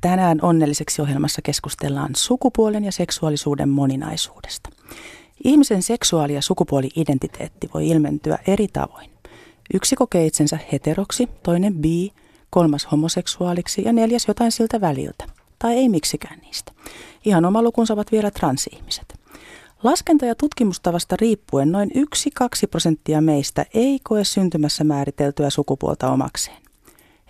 Tänään onnelliseksi ohjelmassa keskustellaan sukupuolen ja seksuaalisuuden moninaisuudesta. Ihmisen seksuaali- ja sukupuoli-identiteetti voi ilmentyä eri tavoin. Yksi kokee itsensä heteroksi, toinen bi, kolmas homoseksuaaliksi ja neljäs jotain siltä väliltä. Tai ei miksikään niistä. Ihan oma lukunsa ovat vielä transihmiset. Laskenta- ja tutkimustavasta riippuen noin 1-2 prosenttia meistä ei koe syntymässä määriteltyä sukupuolta omakseen.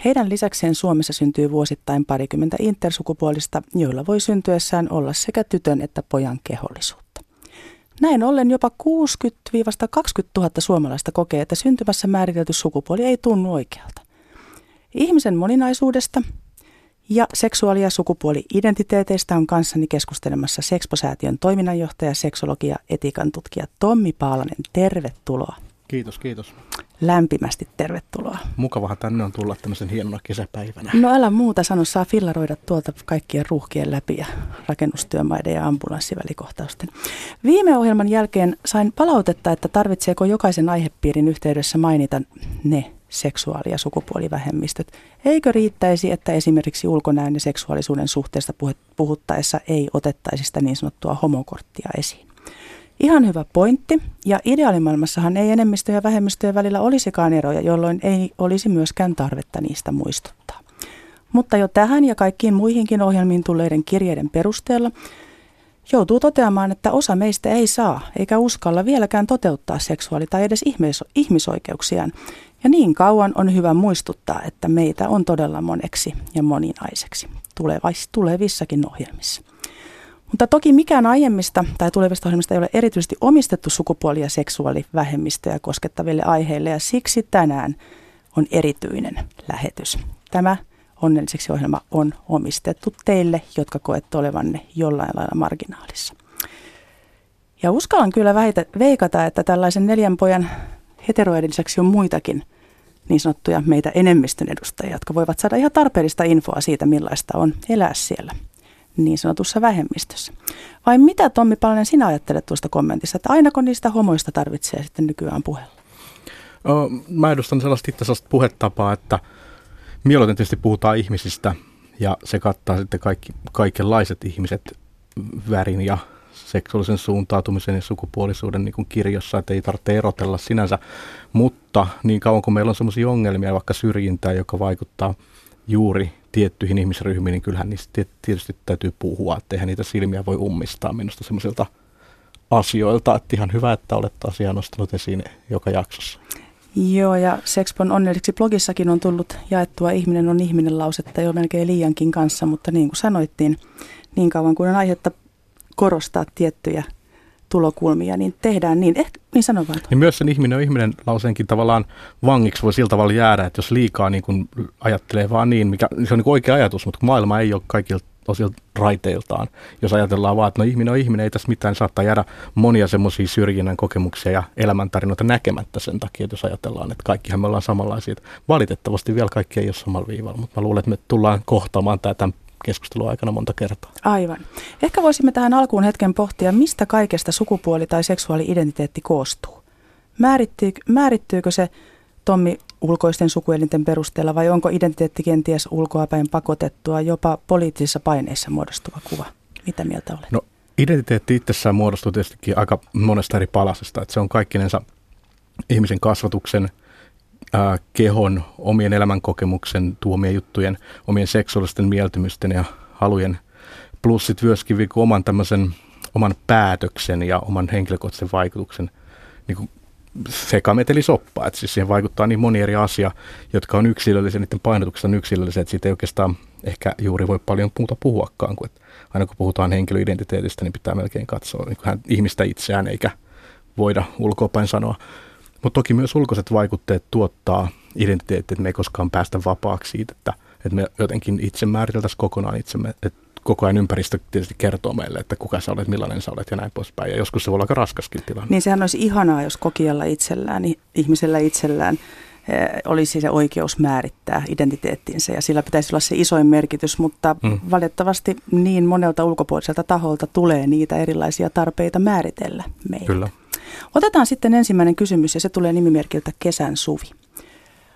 Heidän lisäkseen Suomessa syntyy vuosittain parikymmentä intersukupuolista, joilla voi syntyessään olla sekä tytön että pojan kehollisuutta. Näin ollen jopa 60-20 000 suomalaista kokee, että syntymässä määritelty sukupuoli ei tunnu oikealta. Ihmisen moninaisuudesta ja seksuaali- ja sukupuoli-identiteeteistä on kanssani keskustelemassa Sexpo-säätiön toiminnanjohtaja, seksologia ja etiikan tutkija Tommi Paalanen. Tervetuloa. Kiitos, kiitos. Lämpimästi tervetuloa. Mukavahan tänne on tulla tämmöisen hienona kesäpäivänä. No älä muuta sano, saa fillaroida tuolta kaikkien ruuhkien läpi ja rakennustyömaiden ja ambulanssivälikohtausten. Viime ohjelman jälkeen sain palautetta, että tarvitseeko jokaisen aihepiirin yhteydessä mainita ne seksuaali- ja sukupuolivähemmistöt. Eikö riittäisi, että esimerkiksi ulkonäön ja seksuaalisuuden suhteesta puhuttaessa ei otettaisi sitä niin sanottua homokorttia esiin? Ihan hyvä pointti, ja ideaalimaailmassahan ei enemmistö- ja vähemmistöjen välillä olisikaan eroja, jolloin ei olisi myöskään tarvetta niistä muistuttaa. Mutta jo tähän ja kaikkiin muihinkin ohjelmiin tulleiden kirjeiden perusteella joutuu toteamaan, että osa meistä ei saa eikä uskalla vieläkään toteuttaa seksuaali- tai edes ihmisoikeuksiaan. Ja niin kauan on hyvä muistuttaa, että meitä on todella moneksi ja moninaiseksi tulevissakin ohjelmissa. Mutta toki mikään aiemmista tai tulevista ohjelmista ei ole erityisesti omistettu sukupuoli- ja seksuaalivähemmistöjä koskettaville aiheille ja siksi tänään on erityinen lähetys. Tämä onnelliseksi ohjelma on omistettu teille, jotka koette olevanne jollain lailla marginaalissa. Ja uskallan kyllä väitä, veikata, että tällaisen neljän pojan heteroiden lisäksi on muitakin niin sanottuja meitä enemmistön edustajia, jotka voivat saada ihan tarpeellista infoa siitä, millaista on elää siellä niin sanotussa vähemmistössä. Vai mitä Tommi Palanen sinä ajattelet tuosta kommentista, että ainako niistä homoista tarvitsee sitten nykyään puhella? Mä edustan sellaista itse sellaista puhetapaa, että mieluiten tietysti puhutaan ihmisistä ja se kattaa sitten kaikki, kaikenlaiset ihmiset värin ja seksuaalisen suuntautumisen ja sukupuolisuuden niin kirjossa, että ei tarvitse erotella sinänsä, mutta niin kauan kuin meillä on sellaisia ongelmia, vaikka syrjintää, joka vaikuttaa juuri tiettyihin ihmisryhmiin, niin kyllähän niistä tietysti täytyy puhua, että eihän niitä silmiä voi ummistaa minusta semmoisilta asioilta, että ihan hyvä, että olet asiaa nostanut esiin joka jaksossa. Joo, ja Sexpon onnelliseksi blogissakin on tullut jaettua ihminen on ihminen lausetta jo melkein liiankin kanssa, mutta niin kuin sanoittiin, niin kauan kuin on aihetta korostaa tiettyjä tulokulmia, niin tehdään niin. Eh, niin sano vaan. Niin myös sen ihminen on ihminen lauseenkin tavallaan vangiksi voi sillä tavalla jäädä, että jos liikaa niin kuin ajattelee vaan niin, mikä se on niin oikea ajatus, mutta maailma ei ole kaikilta osilta raiteiltaan. Jos ajatellaan vaan, että no ihminen on ihminen, ei tässä mitään, saattaa jäädä monia semmoisia syrjinnän kokemuksia ja elämäntarinoita näkemättä sen takia, että jos ajatellaan, että kaikkihan me ollaan samanlaisia. Valitettavasti vielä kaikki ei ole samalla viivalla, mutta mä luulen, että me tullaan kohtaamaan tämä tämän keskustelun aikana monta kertaa. Aivan. Ehkä voisimme tähän alkuun hetken pohtia, mistä kaikesta sukupuoli- tai seksuaali-identiteetti koostuu. Määrittyykö, määrittyykö se Tommi ulkoisten sukuelinten perusteella vai onko identiteetti kenties ulkoapäin pakotettua jopa poliittisissa paineissa muodostuva kuva? Mitä mieltä olet? No identiteetti itsessään muodostuu tietystikin aika monesta eri palasesta. Että se on kaikkinensa ihmisen kasvatuksen, ää, kehon, omien elämänkokemuksen, tuomien juttujen, omien seksuaalisten mieltymysten ja halujen, plus sitten myöskin oman tämmöisen oman päätöksen ja oman henkilökohtaisen vaikutuksen niin kuin sekametelisoppa. Että siis siihen vaikuttaa niin moni eri asia, jotka on yksilöllisiä, niiden painotukset on yksilöllisiä, että siitä ei oikeastaan ehkä juuri voi paljon muuta puhuakaan, että aina kun puhutaan henkilöidentiteetistä, niin pitää melkein katsoa niin hän ihmistä itseään, eikä voida ulkoapäin sanoa. Mutta toki myös ulkoiset vaikutteet tuottaa identiteettiä, että me ei koskaan päästä vapaaksi siitä, että, että me jotenkin itse määriteltäisiin kokonaan itsemme, että koko ajan ympäristö tietysti kertoo meille, että kuka sä olet, millainen sä olet ja näin poispäin. Ja joskus se voi olla aika raskaskin tilanne. Niin sehän olisi ihanaa, jos kokijalla itsellään, ihmisellä itsellään eh, olisi se oikeus määrittää identiteettinsä ja sillä pitäisi olla se isoin merkitys, mutta mm. valitettavasti niin monelta ulkopuoliselta taholta tulee niitä erilaisia tarpeita määritellä meitä. Kyllä. Otetaan sitten ensimmäinen kysymys ja se tulee nimimerkiltä Kesän Suvi.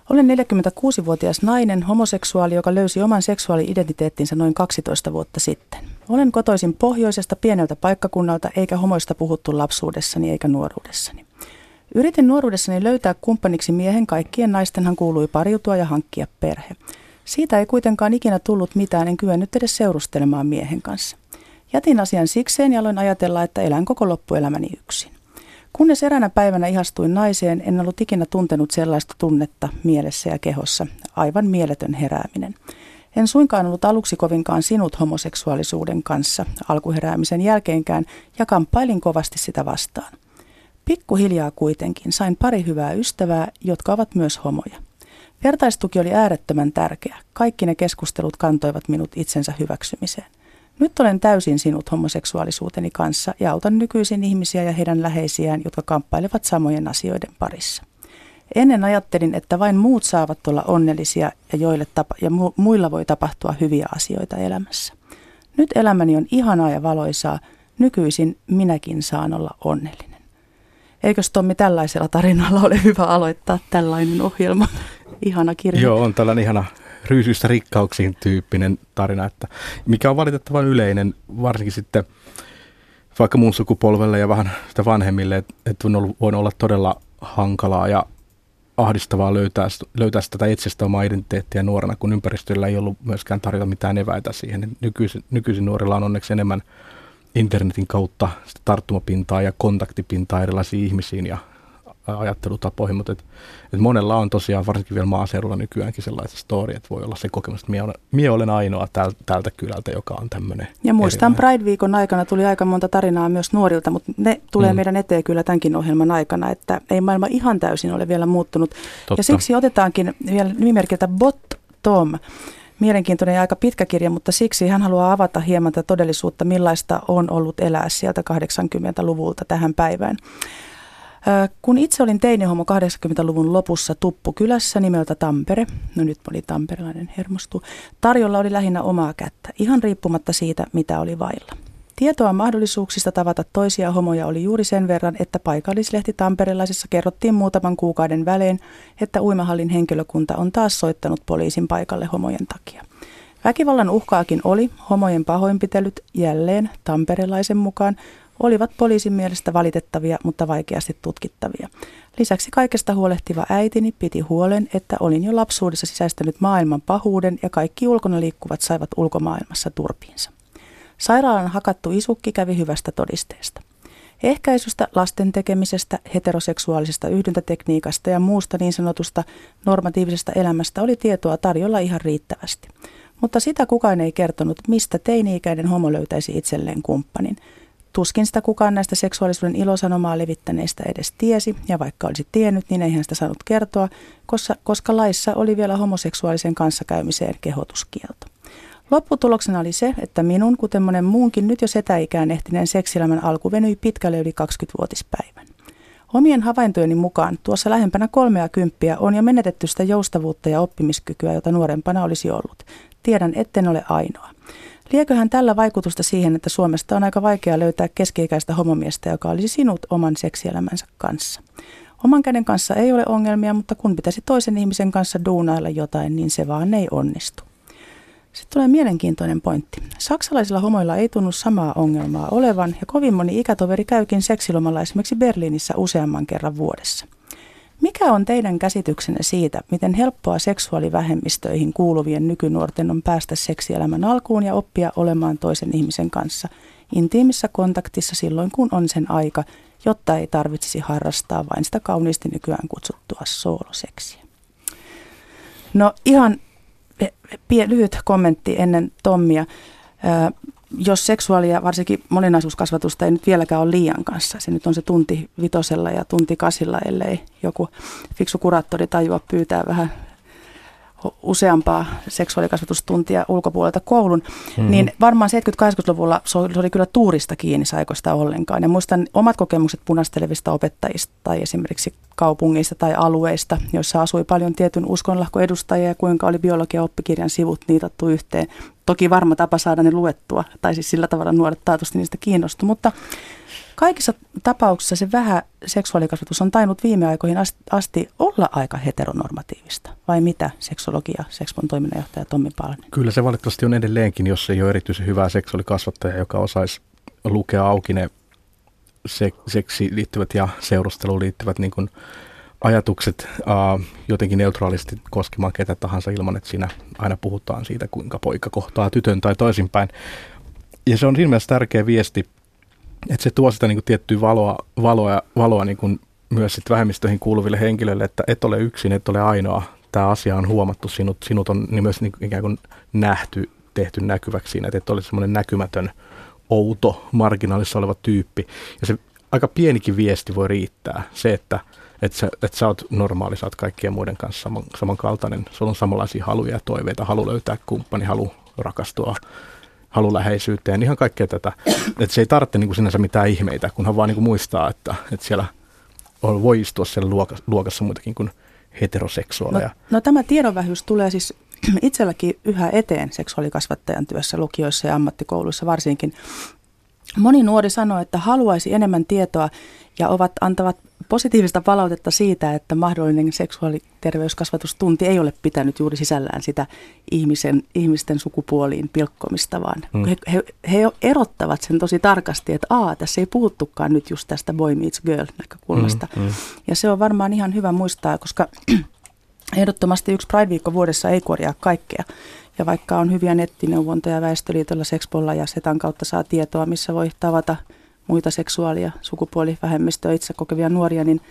Olen 46-vuotias nainen, homoseksuaali, joka löysi oman seksuaali-identiteettinsä noin 12 vuotta sitten. Olen kotoisin pohjoisesta pieneltä paikkakunnalta, eikä homoista puhuttu lapsuudessani eikä nuoruudessani. Yritin nuoruudessani löytää kumppaniksi miehen, kaikkien naistenhan kuului pariutua ja hankkia perhe. Siitä ei kuitenkaan ikinä tullut mitään, en kyennyt edes seurustelemaan miehen kanssa. Jätin asian sikseen ja aloin ajatella, että elän koko loppuelämäni yksin. Kunnes eräänä päivänä ihastuin naiseen, en ollut ikinä tuntenut sellaista tunnetta mielessä ja kehossa. Aivan mieletön herääminen. En suinkaan ollut aluksi kovinkaan sinut homoseksuaalisuuden kanssa alkuheräämisen jälkeenkään ja kamppailin kovasti sitä vastaan. Pikkuhiljaa kuitenkin sain pari hyvää ystävää, jotka ovat myös homoja. Vertaistuki oli äärettömän tärkeä. Kaikki ne keskustelut kantoivat minut itsensä hyväksymiseen. Nyt olen täysin sinut homoseksuaalisuuteni kanssa ja autan nykyisin ihmisiä ja heidän läheisiään, jotka kamppailevat samojen asioiden parissa. Ennen ajattelin, että vain muut saavat olla onnellisia ja, joille tapa- ja mu- muilla voi tapahtua hyviä asioita elämässä. Nyt elämäni on ihanaa ja valoisaa. Nykyisin minäkin saan olla onnellinen. Eikös Tommi tällaisella tarinalla ole hyvä aloittaa tällainen ohjelma? Ihana kirja. Joo, on tällainen ihana ryysyistä rikkauksiin tyyppinen tarina, että mikä on valitettavan yleinen, varsinkin sitten vaikka muun sukupolvelle ja vähän sitä vanhemmille, että, on ollut, voinut olla todella hankalaa ja ahdistavaa löytää, löytää tätä itsestä omaa identiteettiä nuorena, kun ympäristöllä ei ollut myöskään tarjota mitään eväitä siihen. Nykyisin, nykyisin nuorilla on onneksi enemmän internetin kautta tarttumapintaa ja kontaktipintaa erilaisiin ihmisiin ja ajattelutapoihin, mutta et, et monella on tosiaan varsinkin vielä maaseudulla nykyäänkin sellaisia story, että voi olla se kokemus, että mie olen, mie olen ainoa täl, tältä kylältä, joka on tämmöinen. Ja muistan Pride-viikon aikana tuli aika monta tarinaa myös nuorilta, mutta ne tulee mm. meidän eteen kyllä tämänkin ohjelman aikana, että ei maailma ihan täysin ole vielä muuttunut. Totta. Ja siksi otetaankin vielä nimimerkiltä Bot Tom mielenkiintoinen ja aika pitkä kirja, mutta siksi hän haluaa avata hieman tätä todellisuutta, millaista on ollut elää sieltä 80-luvulta tähän päivään. Kun itse olin teinihomo 80-luvun lopussa Tuppukylässä nimeltä Tampere, no nyt oli tamperelainen hermostu, tarjolla oli lähinnä omaa kättä, ihan riippumatta siitä, mitä oli vailla. Tietoa mahdollisuuksista tavata toisia homoja oli juuri sen verran, että paikallislehti Tamperelaisessa kerrottiin muutaman kuukauden välein, että uimahallin henkilökunta on taas soittanut poliisin paikalle homojen takia. Väkivallan uhkaakin oli, homojen pahoinpitelyt jälleen tamperelaisen mukaan olivat poliisin mielestä valitettavia, mutta vaikeasti tutkittavia. Lisäksi kaikesta huolehtiva äitini piti huolen, että olin jo lapsuudessa sisäistänyt maailman pahuuden ja kaikki ulkona liikkuvat saivat ulkomaailmassa turpiinsa. Sairaalan hakattu isukki kävi hyvästä todisteesta. Ehkäisystä, lasten tekemisestä, heteroseksuaalisesta yhdyntätekniikasta ja muusta niin sanotusta normatiivisesta elämästä oli tietoa tarjolla ihan riittävästi. Mutta sitä kukaan ei kertonut, mistä teini-ikäinen homo löytäisi itselleen kumppanin – Tuskin sitä kukaan näistä seksuaalisuuden ilosanomaa levittäneistä edes tiesi, ja vaikka olisi tiennyt, niin eihän sitä saanut kertoa, koska, koska laissa oli vielä homoseksuaalisen kanssakäymiseen kehotuskielto. Lopputuloksena oli se, että minun, kuten monen muunkin nyt jo setäikään ehtineen seksilämän alku venyi pitkälle yli 20-vuotispäivän. Omien havaintojeni mukaan tuossa lähempänä kolmea kymppiä on jo menetetty sitä joustavuutta ja oppimiskykyä, jota nuorempana olisi ollut. Tiedän, etten ole ainoa. Lieköhän tällä vaikutusta siihen, että Suomesta on aika vaikea löytää keski-ikäistä homomiestä, joka olisi sinut oman seksielämänsä kanssa. Oman käden kanssa ei ole ongelmia, mutta kun pitäisi toisen ihmisen kanssa duunailla jotain, niin se vaan ei onnistu. Sitten tulee mielenkiintoinen pointti. Saksalaisilla homoilla ei tunnu samaa ongelmaa olevan ja kovin moni ikätoveri käykin seksilomalla esimerkiksi Berliinissä useamman kerran vuodessa. Mikä on teidän käsityksenne siitä, miten helppoa seksuaalivähemmistöihin kuuluvien nykynuorten on päästä seksielämän alkuun ja oppia olemaan toisen ihmisen kanssa intiimissä kontaktissa silloin, kun on sen aika, jotta ei tarvitsisi harrastaa vain sitä kauniisti nykyään kutsuttua sooloseksiä? No ihan lyhyt kommentti ennen Tommia jos seksuaali- ja varsinkin moninaisuuskasvatusta ei nyt vieläkään ole liian kanssa, se nyt on se tunti vitosella ja tunti kasilla, ellei joku fiksu kuraattori tajua pyytää vähän useampaa seksuaalikasvatustuntia ulkopuolelta koulun, mm-hmm. niin varmaan 70-80-luvulla se oli kyllä tuurista kiinni, saiko sitä ollenkaan. Ja muistan omat kokemukset punastelevista opettajista tai esimerkiksi kaupungeista tai alueista, joissa asui paljon tietyn uskonlahkoedustajia ja kuinka oli biologia oppikirjan sivut niitattu yhteen. Toki varma tapa saada ne luettua, tai siis sillä tavalla nuoret taatusti niistä kiinnostu, mutta kaikissa tapauksissa se vähän seksuaalikasvatus on tainnut viime aikoihin asti olla aika heteronormatiivista. Vai mitä seksologia, sekspon toiminnanjohtaja Tommi Palinen? Kyllä se valitettavasti on edelleenkin, jos ei ole erityisen hyvää seksuaalikasvattaja, joka osaisi lukea auki ne seksiin liittyvät ja seurusteluun liittyvät niin kuin ajatukset uh, jotenkin neutraalisti koskemaan ketä tahansa ilman, että siinä aina puhutaan siitä, kuinka poika kohtaa tytön tai toisinpäin. Ja se on siinä tärkeä viesti, että se tuo sitä niin kuin tiettyä valoa, valoa, valoa niin kuin myös sit vähemmistöihin kuuluville henkilöille, että et ole yksin, et ole ainoa. Tämä asia on huomattu, sinut, sinut on niin myös niin ikään kuin nähty, tehty näkyväksi siinä, että et ole semmoinen näkymätön, outo, marginaalissa oleva tyyppi. Ja se aika pienikin viesti voi riittää. Se, että että sä, että sä oot normaali, sä oot kaikkien muiden kanssa saman, samankaltainen. Sulla on samanlaisia haluja ja toiveita, halu löytää kumppani, halu rakastua, halu läheisyyteen, ihan kaikkea tätä. Että se ei tarvitse niin kuin sinänsä mitään ihmeitä, kunhan vaan niin kuin muistaa, että, että siellä on, voi istua siellä luokassa, luokassa muitakin kuin heteroseksuaaleja. No, no tämä tiedonvähyys tulee siis itselläkin yhä eteen seksuaalikasvattajan työssä lukioissa ja ammattikouluissa varsinkin. Moni nuori sanoo, että haluaisi enemmän tietoa ja ovat, antavat positiivista palautetta siitä, että mahdollinen seksuaaliterveyskasvatustunti ei ole pitänyt juuri sisällään sitä ihmisen, ihmisten sukupuoliin pilkkomista, vaan mm. he, he, he erottavat sen tosi tarkasti, että aa, tässä ei puhuttukaan nyt just tästä boy meets girl näkökulmasta. Mm, mm. Ja se on varmaan ihan hyvä muistaa, koska ehdottomasti yksi Pride-viikko vuodessa ei korjaa kaikkea. Ja vaikka on hyviä nettineuvontoja Väestöliitolla, Sexpolla ja Setan kautta saa tietoa, missä voi tavata – muita seksuaali- ja sukupuolivähemmistöä itse kokevia nuoria, niin,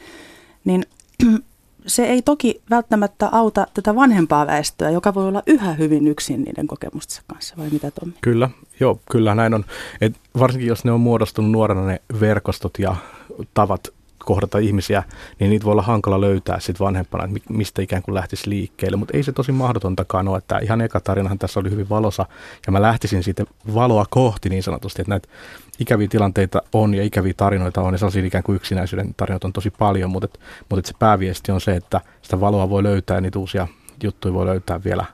niin se ei toki välttämättä auta tätä vanhempaa väestöä, joka voi olla yhä hyvin yksin niiden kokemustensa kanssa, vai mitä Tommi? Kyllä, joo, kyllä näin on. Et varsinkin jos ne on muodostunut nuorena ne verkostot ja tavat kohdata ihmisiä, niin niitä voi olla hankala löytää sitten vanhempana, että mistä ikään kuin lähtisi liikkeelle. Mutta ei se tosi mahdotontakaan ole, että ihan eka tarinahan tässä oli hyvin valosa, ja mä lähtisin siitä valoa kohti niin sanotusti, että näitä ikäviä tilanteita on ja ikäviä tarinoita on, ja sellaisia ikään kuin yksinäisyyden tarinoita on tosi paljon, mutta, et, mutta et se pääviesti on se, että sitä valoa voi löytää ja niitä uusia juttuja voi löytää vielä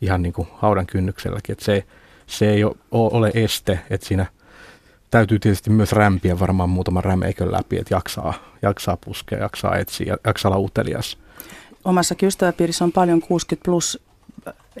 ihan niin kuin haudan kynnykselläkin, että se, se ei ole este, että siinä täytyy tietysti myös rämpiä varmaan muutaman rämeikön läpi, että jaksaa, jaksaa puskea, jaksaa etsiä, jaksaa olla utelias. Omassa ystäväpiirissä on paljon 60 plus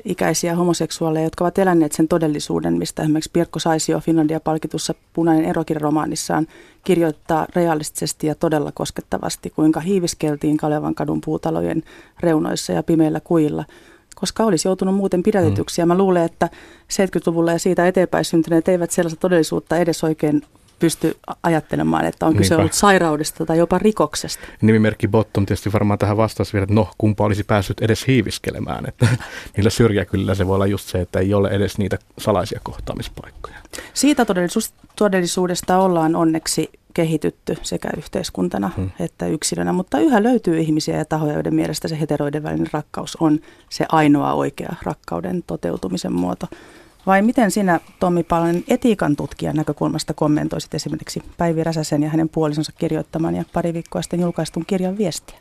ikäisiä homoseksuaaleja, jotka ovat eläneet sen todellisuuden, mistä esimerkiksi Pirkko Saisio Finlandia-palkitussa Punainen erokirromaanissaan kirjoittaa realistisesti ja todella koskettavasti, kuinka hiiviskeltiin Kalevan kadun puutalojen reunoissa ja pimeillä kuilla – koska olisi joutunut muuten pidätetyksi. Mm. Ja mä luulen, että 70-luvulla ja siitä eteenpäin syntyneet eivät sellaista todellisuutta edes oikein pysty ajattelemaan, että on Niinpä. kyse ollut sairaudesta tai jopa rikoksesta. Nimimerkki Bottom tietysti varmaan tähän vastasi vielä, että no, kumpa olisi päässyt edes hiiviskelemään. Että niillä syrjäkylillä se voi olla just se, että ei ole edes niitä salaisia kohtaamispaikkoja. Siitä todellisuus, todellisuudesta ollaan onneksi kehitytty sekä yhteiskuntana hmm. että yksilönä, mutta yhä löytyy ihmisiä ja tahoja, joiden mielestä se heteroiden välinen rakkaus on se ainoa oikea rakkauden toteutumisen muoto. Vai miten sinä, Tommi Palanen, etiikan tutkijan näkökulmasta kommentoisit esimerkiksi Päivi Räsäsen ja hänen puolisonsa kirjoittaman ja pari viikkoa sitten julkaistun kirjan viestiä?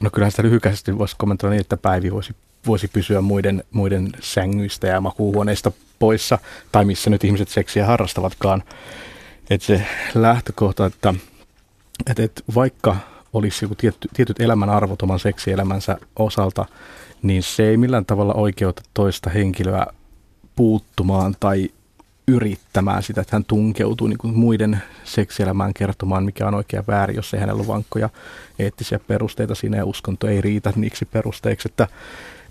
No kyllähän sitä lyhykäisesti voisi kommentoida niin, että Päivi voisi, voisi pysyä muiden, muiden sängyistä ja makuuhuoneista poissa, tai missä nyt ihmiset seksiä harrastavatkaan. Että se lähtökohta, että, että, että vaikka olisi joku tietty, tietyt elämän arvot oman seksielämänsä osalta, niin se ei millään tavalla oikeuta toista henkilöä puuttumaan tai yrittämään sitä, että hän tunkeutuu niin kuin muiden seksielämään kertomaan, mikä on oikea väärin, jos ei hänellä ole vankkoja eettisiä perusteita siinä ja uskonto ei riitä niiksi perusteiksi, että,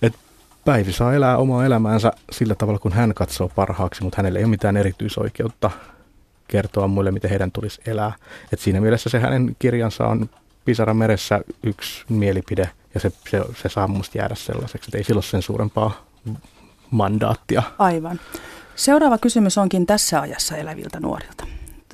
että Päivi saa elää omaa elämäänsä sillä tavalla, kun hän katsoo parhaaksi, mutta hänellä ei ole mitään erityisoikeutta kertoa muille, miten heidän tulisi elää. Et siinä mielessä se hänen kirjansa on Pisara meressä yksi mielipide, ja se, se, se saa minusta jäädä sellaiseksi, että ei sillä ole sen suurempaa mandaattia. Aivan. Seuraava kysymys onkin tässä ajassa eläviltä nuorilta.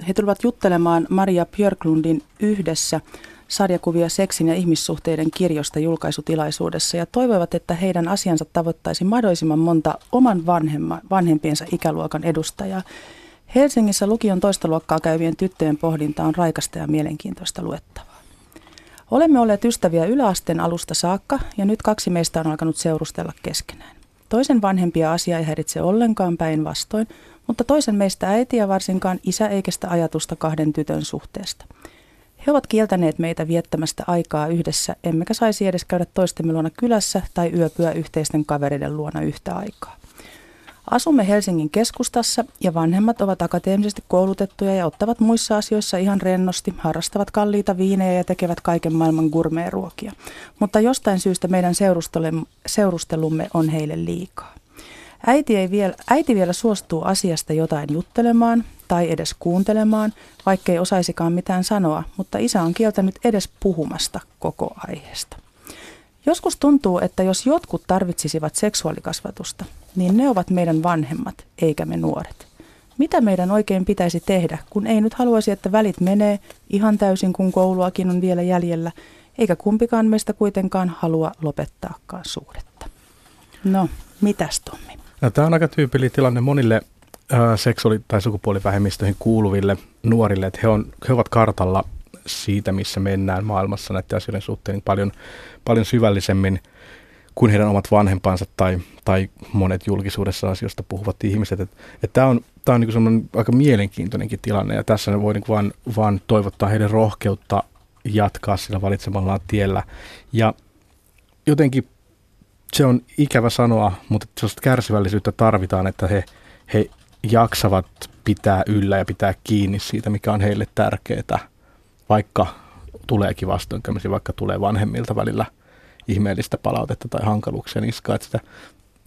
He tulevat juttelemaan Maria Björklundin yhdessä sarjakuvia seksin ja ihmissuhteiden kirjosta julkaisutilaisuudessa ja toivovat, että heidän asiansa tavoittaisi mahdollisimman monta oman vanhemma, vanhempiensa ikäluokan edustajaa. Helsingissä lukion toista luokkaa käyvien tyttöjen pohdinta on raikasta ja mielenkiintoista luettavaa. Olemme olleet ystäviä yläasteen alusta saakka ja nyt kaksi meistä on alkanut seurustella keskenään. Toisen vanhempia asia ei häiritse ollenkaan päinvastoin, mutta toisen meistä äitiä varsinkaan isä ei kestä ajatusta kahden tytön suhteesta. He ovat kieltäneet meitä viettämästä aikaa yhdessä, emmekä saisi edes käydä toistemme luona kylässä tai yöpyä yhteisten kavereiden luona yhtä aikaa. Asumme Helsingin keskustassa ja vanhemmat ovat akateemisesti koulutettuja ja ottavat muissa asioissa ihan rennosti, harrastavat kalliita viinejä ja tekevät kaiken maailman gourmet-ruokia. Mutta jostain syystä meidän seurustelumme on heille liikaa. Äiti, ei vielä, äiti vielä suostuu asiasta jotain juttelemaan tai edes kuuntelemaan, vaikkei osaisikaan mitään sanoa, mutta isä on kieltänyt edes puhumasta koko aiheesta. Joskus tuntuu, että jos jotkut tarvitsisivat seksuaalikasvatusta, niin ne ovat meidän vanhemmat, eikä me nuoret. Mitä meidän oikein pitäisi tehdä, kun ei nyt haluaisi, että välit menee ihan täysin, kun kouluakin on vielä jäljellä, eikä kumpikaan meistä kuitenkaan halua lopettaakaan suhdetta. No, mitäs Tommi? No, tämä on aika tyypillinen tilanne monille äh, seksuaali- tai sukupuolivähemmistöihin kuuluville nuorille, että he, on, he ovat kartalla siitä, missä mennään maailmassa näiden asioiden suhteen paljon, paljon syvällisemmin kuin heidän omat vanhempansa tai, tai monet julkisuudessa asioista puhuvat ihmiset. Tämä on, tää on niinku aika mielenkiintoinenkin tilanne ja tässä ne voi niinku vaan, vaan toivottaa heidän rohkeutta jatkaa sillä valitsemallaan tiellä. Ja jotenkin se on ikävä sanoa, mutta sellaista kärsivällisyyttä tarvitaan, että he, he jaksavat pitää yllä ja pitää kiinni siitä, mikä on heille tärkeää, vaikka tuleekin vastoinkäymisiä, vaikka tulee vanhemmilta välillä ihmeellistä palautetta tai hankaluuksia niskaa, että sitä,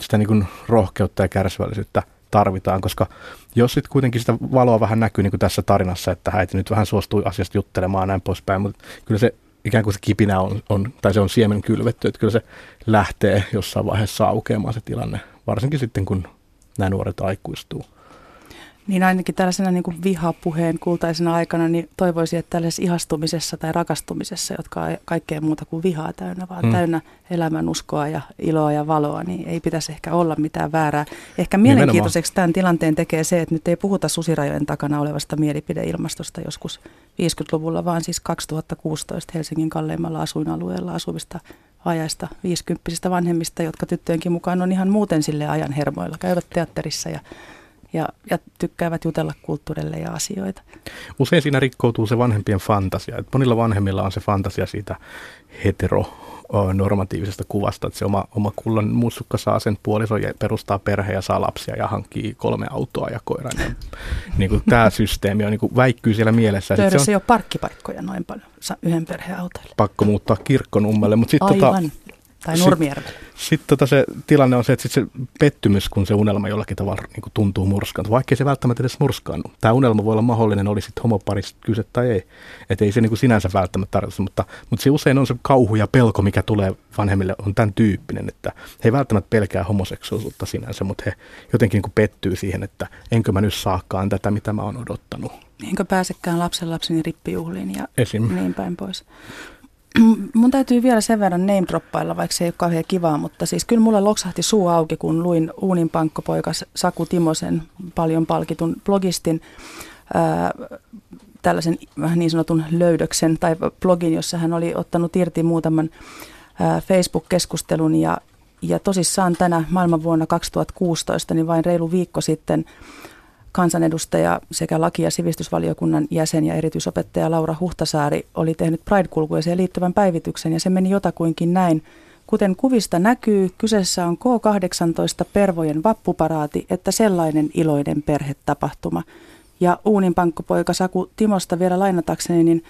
sitä niin kuin rohkeutta ja kärsivällisyyttä tarvitaan, koska jos sitten kuitenkin sitä valoa vähän näkyy niin kuin tässä tarinassa, että äiti nyt vähän suostui asiasta juttelemaan näin poispäin, mutta kyllä se ikään kuin se kipinä on, on, tai se on siemen kylvetty, että kyllä se lähtee jossain vaiheessa aukeamaan se tilanne, varsinkin sitten kun nämä nuoret aikuistuu. Niin ainakin tällaisena niin kuin vihapuheen kultaisena aikana, niin toivoisin, että tällaisessa ihastumisessa tai rakastumisessa, jotka on kaikkea muuta kuin vihaa täynnä, vaan hmm. täynnä elämän uskoa ja iloa ja valoa, niin ei pitäisi ehkä olla mitään väärää. Ehkä mielenkiintoiseksi tämän tilanteen tekee se, että nyt ei puhuta susirajojen takana olevasta mielipideilmastosta joskus 50-luvulla, vaan siis 2016 Helsingin kalleimmalla asuinalueella asuvista ajaista 50 vanhemmista, jotka tyttöjenkin mukaan on ihan muuten sille ajan hermoilla, käyvät teatterissa ja ja, ja tykkäävät jutella kulttuurille ja asioita. Usein siinä rikkoutuu se vanhempien fantasia. Että monilla vanhemmilla on se fantasia siitä hetero normatiivisesta kuvasta, että se oma, oma kullan mussukka saa sen puolison ja perustaa perhe ja saa lapsia ja hankkii kolme autoa ja koiran. Ja, niin kuin tämä systeemi on, niin kuin väikkyy siellä mielessä. Töydössä se on, ei ole parkkipaikkoja noin paljon yhden perheen autoille. Pakko muuttaa kirkkonummelle. Mutta sit, Aivan. Tota, tai Nurmijärvellä. Sitten sit tota se tilanne on se, että sit se pettymys, kun se unelma jollakin tavalla niin kuin tuntuu murskaan, vaikkei se välttämättä edes murskaannu. Tämä unelma voi olla mahdollinen, oli sitten homoparista kyse tai ei. Että ei se niin kuin sinänsä välttämättä tarvitse, mutta, mutta se usein on se kauhu ja pelko, mikä tulee vanhemmille, on tämän tyyppinen, että he ei välttämättä pelkää homoseksuaalisuutta sinänsä, mutta he jotenkin niin kuin pettyy siihen, että enkö mä nyt saakaan tätä, mitä mä oon odottanut. Enkö pääsekään lapsen lapseni rippijuhliin ja Esim. niin päin pois. Mun täytyy vielä sen verran name droppailla, vaikka se ei ole kauhean kivaa, mutta siis kyllä mulla loksahti suu auki, kun luin Uunin pankkopoikas Saku Timosen paljon palkitun blogistin ää, tällaisen vähän niin sanotun löydöksen tai blogin, jossa hän oli ottanut irti muutaman ää, Facebook-keskustelun. Ja, ja tosissaan tänä maailman vuonna 2016, niin vain reilu viikko sitten kansanedustaja sekä laki- ja sivistysvaliokunnan jäsen ja erityisopettaja Laura Huhtasaari oli tehnyt Pride-kulkueeseen liittyvän päivityksen ja se meni jotakuinkin näin. Kuten kuvista näkyy, kyseessä on K18 Pervojen vappuparaati, että sellainen iloinen perhetapahtuma. Ja uunin pankkopoika Saku Timosta vielä lainatakseni, niin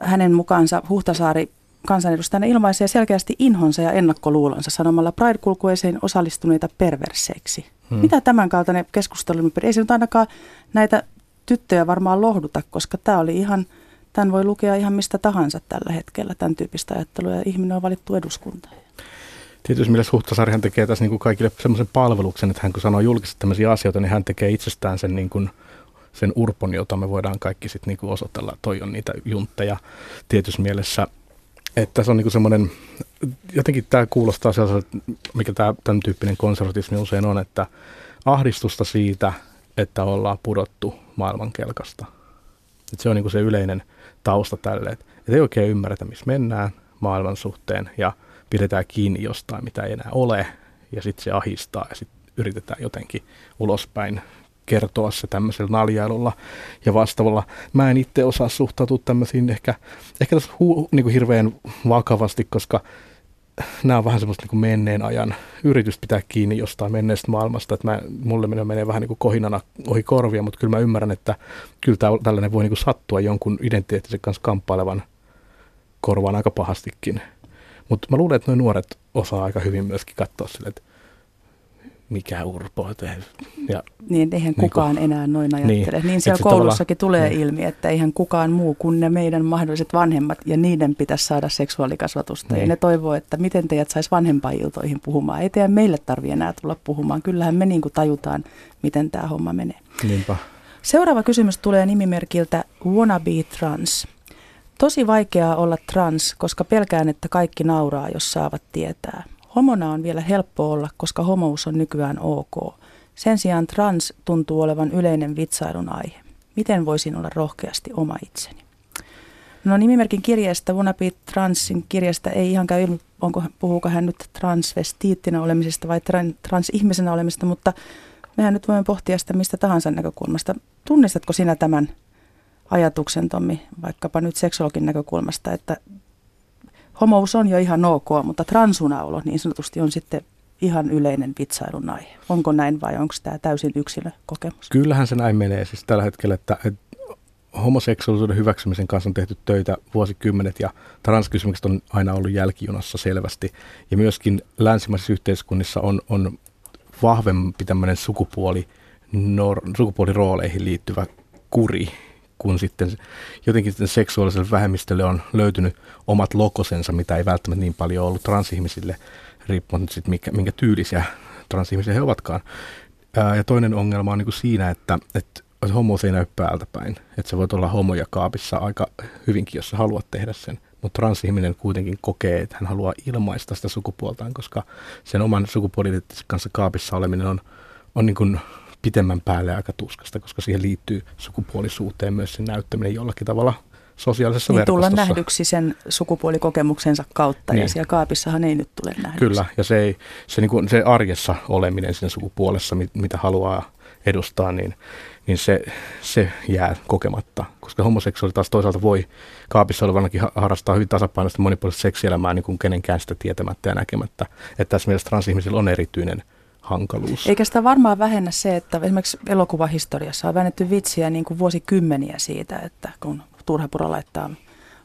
hänen mukaansa Huhtasaari kansanedustajana ilmaisee selkeästi inhonsa ja ennakkoluulonsa sanomalla Pride-kulkueeseen osallistuneita perverseiksi. Hmm. Mitä tämän kaltainen keskustelu, ei se nyt ainakaan näitä tyttöjä varmaan lohduta, koska tämä oli ihan, tämän voi lukea ihan mistä tahansa tällä hetkellä, tämän tyyppistä ajattelua, ja ihminen on valittu eduskuntaan. Tietysti mielessä Huhtasaarihan tekee tässä niin kuin kaikille semmoisen palveluksen, että hän kun sanoo julkisesti tämmöisiä asioita, niin hän tekee itsestään sen, niin kuin, sen urpon, jota me voidaan kaikki sitten niin kuin osoitella, toi on niitä juntteja tietyssä mielessä. Että tässä on niin semmoinen, jotenkin tämä kuulostaa sellaiselta, mikä tämä, tämän tyyppinen konservatismi usein on, että ahdistusta siitä, että ollaan pudottu maailmankelkasta. Että se on niin se yleinen tausta tälle, että ei oikein ymmärretä, missä mennään maailman suhteen ja pidetään kiinni jostain, mitä ei enää ole ja sitten se ahistaa ja sitten yritetään jotenkin ulospäin kertoa se tämmöisellä naljailulla ja vastaavalla. Mä en itse osaa suhtautua tämmöisiin ehkä, ehkä tässä hu, niin kuin hirveän vakavasti, koska nämä on vähän semmoista niin kuin menneen ajan yritys pitää kiinni jostain menneestä maailmasta, että mä, mulle menee, menee vähän niin kuin kohinana ohi korvia, mutta kyllä mä ymmärrän, että kyllä tää, tällainen voi niin kuin sattua jonkun identiteettisen kanssa kamppailevan korvaan aika pahastikin. Mutta mä luulen, että nuo nuoret osaa aika hyvin myöskin katsoa sille, että mikä urpo. Ja, niin, eihän niin kukaan kun, enää noin ajattele. Niin, niin siellä koulussakin tulee niin. ilmi, että eihän kukaan muu kuin ne meidän mahdolliset vanhemmat, ja niiden pitäisi saada seksuaalikasvatusta. Niin. Ja ne toivoo, että miten teidät saisi vanhempailtoihin puhumaan. Ei teidän meille tarvitse enää tulla puhumaan. Kyllähän me niin kuin tajutaan, miten tämä homma menee. Niinpä. Seuraava kysymys tulee nimimerkiltä Wannabe Trans. Tosi vaikeaa olla trans, koska pelkään, että kaikki nauraa, jos saavat tietää. Homona on vielä helppo olla, koska homous on nykyään ok. Sen sijaan trans tuntuu olevan yleinen vitsailun aihe. Miten voisin olla rohkeasti oma itseni? No nimimerkin kirjeestä, Wunabi Transin kirjasta ei ihan käy ilmi, onko, puhuuko hän nyt transvestiittinä olemisesta vai transihmisenä olemisesta, mutta mehän nyt voimme pohtia sitä mistä tahansa näkökulmasta. Tunnistatko sinä tämän ajatuksen, Tommi, vaikkapa nyt seksologin näkökulmasta, että homous on jo ihan ok, mutta transunaulo niin sanotusti on sitten ihan yleinen vitsailun aihe. Onko näin vai onko tämä täysin yksilökokemus? Kyllähän se näin menee siis tällä hetkellä, että, että homoseksuaalisuuden hyväksymisen kanssa on tehty töitä vuosikymmenet ja transkysymykset on aina ollut jälkijunassa selvästi. Ja myöskin länsimaisissa yhteiskunnissa on, on vahvempi tämmöinen sukupuoli, nor, sukupuolirooleihin liittyvä kuri, kun sitten jotenkin sitten seksuaaliselle vähemmistölle on löytynyt omat lokosensa, mitä ei välttämättä niin paljon ollut transihmisille, riippumatta sitten minkä, minkä tyylisiä transihmisiä he ovatkaan. Ää, ja toinen ongelma on niin kuin siinä, että, että homo ei näy päältä päin. Että se voit olla homoja kaapissa aika hyvinkin, jos sä haluat tehdä sen. Mutta transihminen kuitenkin kokee, että hän haluaa ilmaista sitä sukupuoltaan, koska sen oman sukupuolidentiteetin kanssa kaapissa oleminen on, on niin kuin pitemmän päälle aika tuskasta, koska siihen liittyy sukupuolisuuteen myös sen näyttäminen jollakin tavalla sosiaalisessa niin verkostossa. tulla nähdyksi sen sukupuolikokemuksensa kautta niin. ja siellä kaapissahan ei nyt tule nähdyksi. Kyllä ja se, ei, se, niin kuin, se arjessa oleminen siinä sukupuolessa, mitä haluaa edustaa, niin, niin se, se jää kokematta. Koska homoseksuaali taas toisaalta voi kaapissa olevanakin harrastaa hyvin tasapainoista monipuolista seksielämää niin kuin kenenkään sitä tietämättä ja näkemättä. Että tässä mielessä transihmisillä on erityinen – hankaluus. Eikä sitä varmaan vähennä se, että esimerkiksi elokuvahistoriassa on väännetty vitsiä niin kuin vuosikymmeniä siitä, että kun Turhapuro laittaa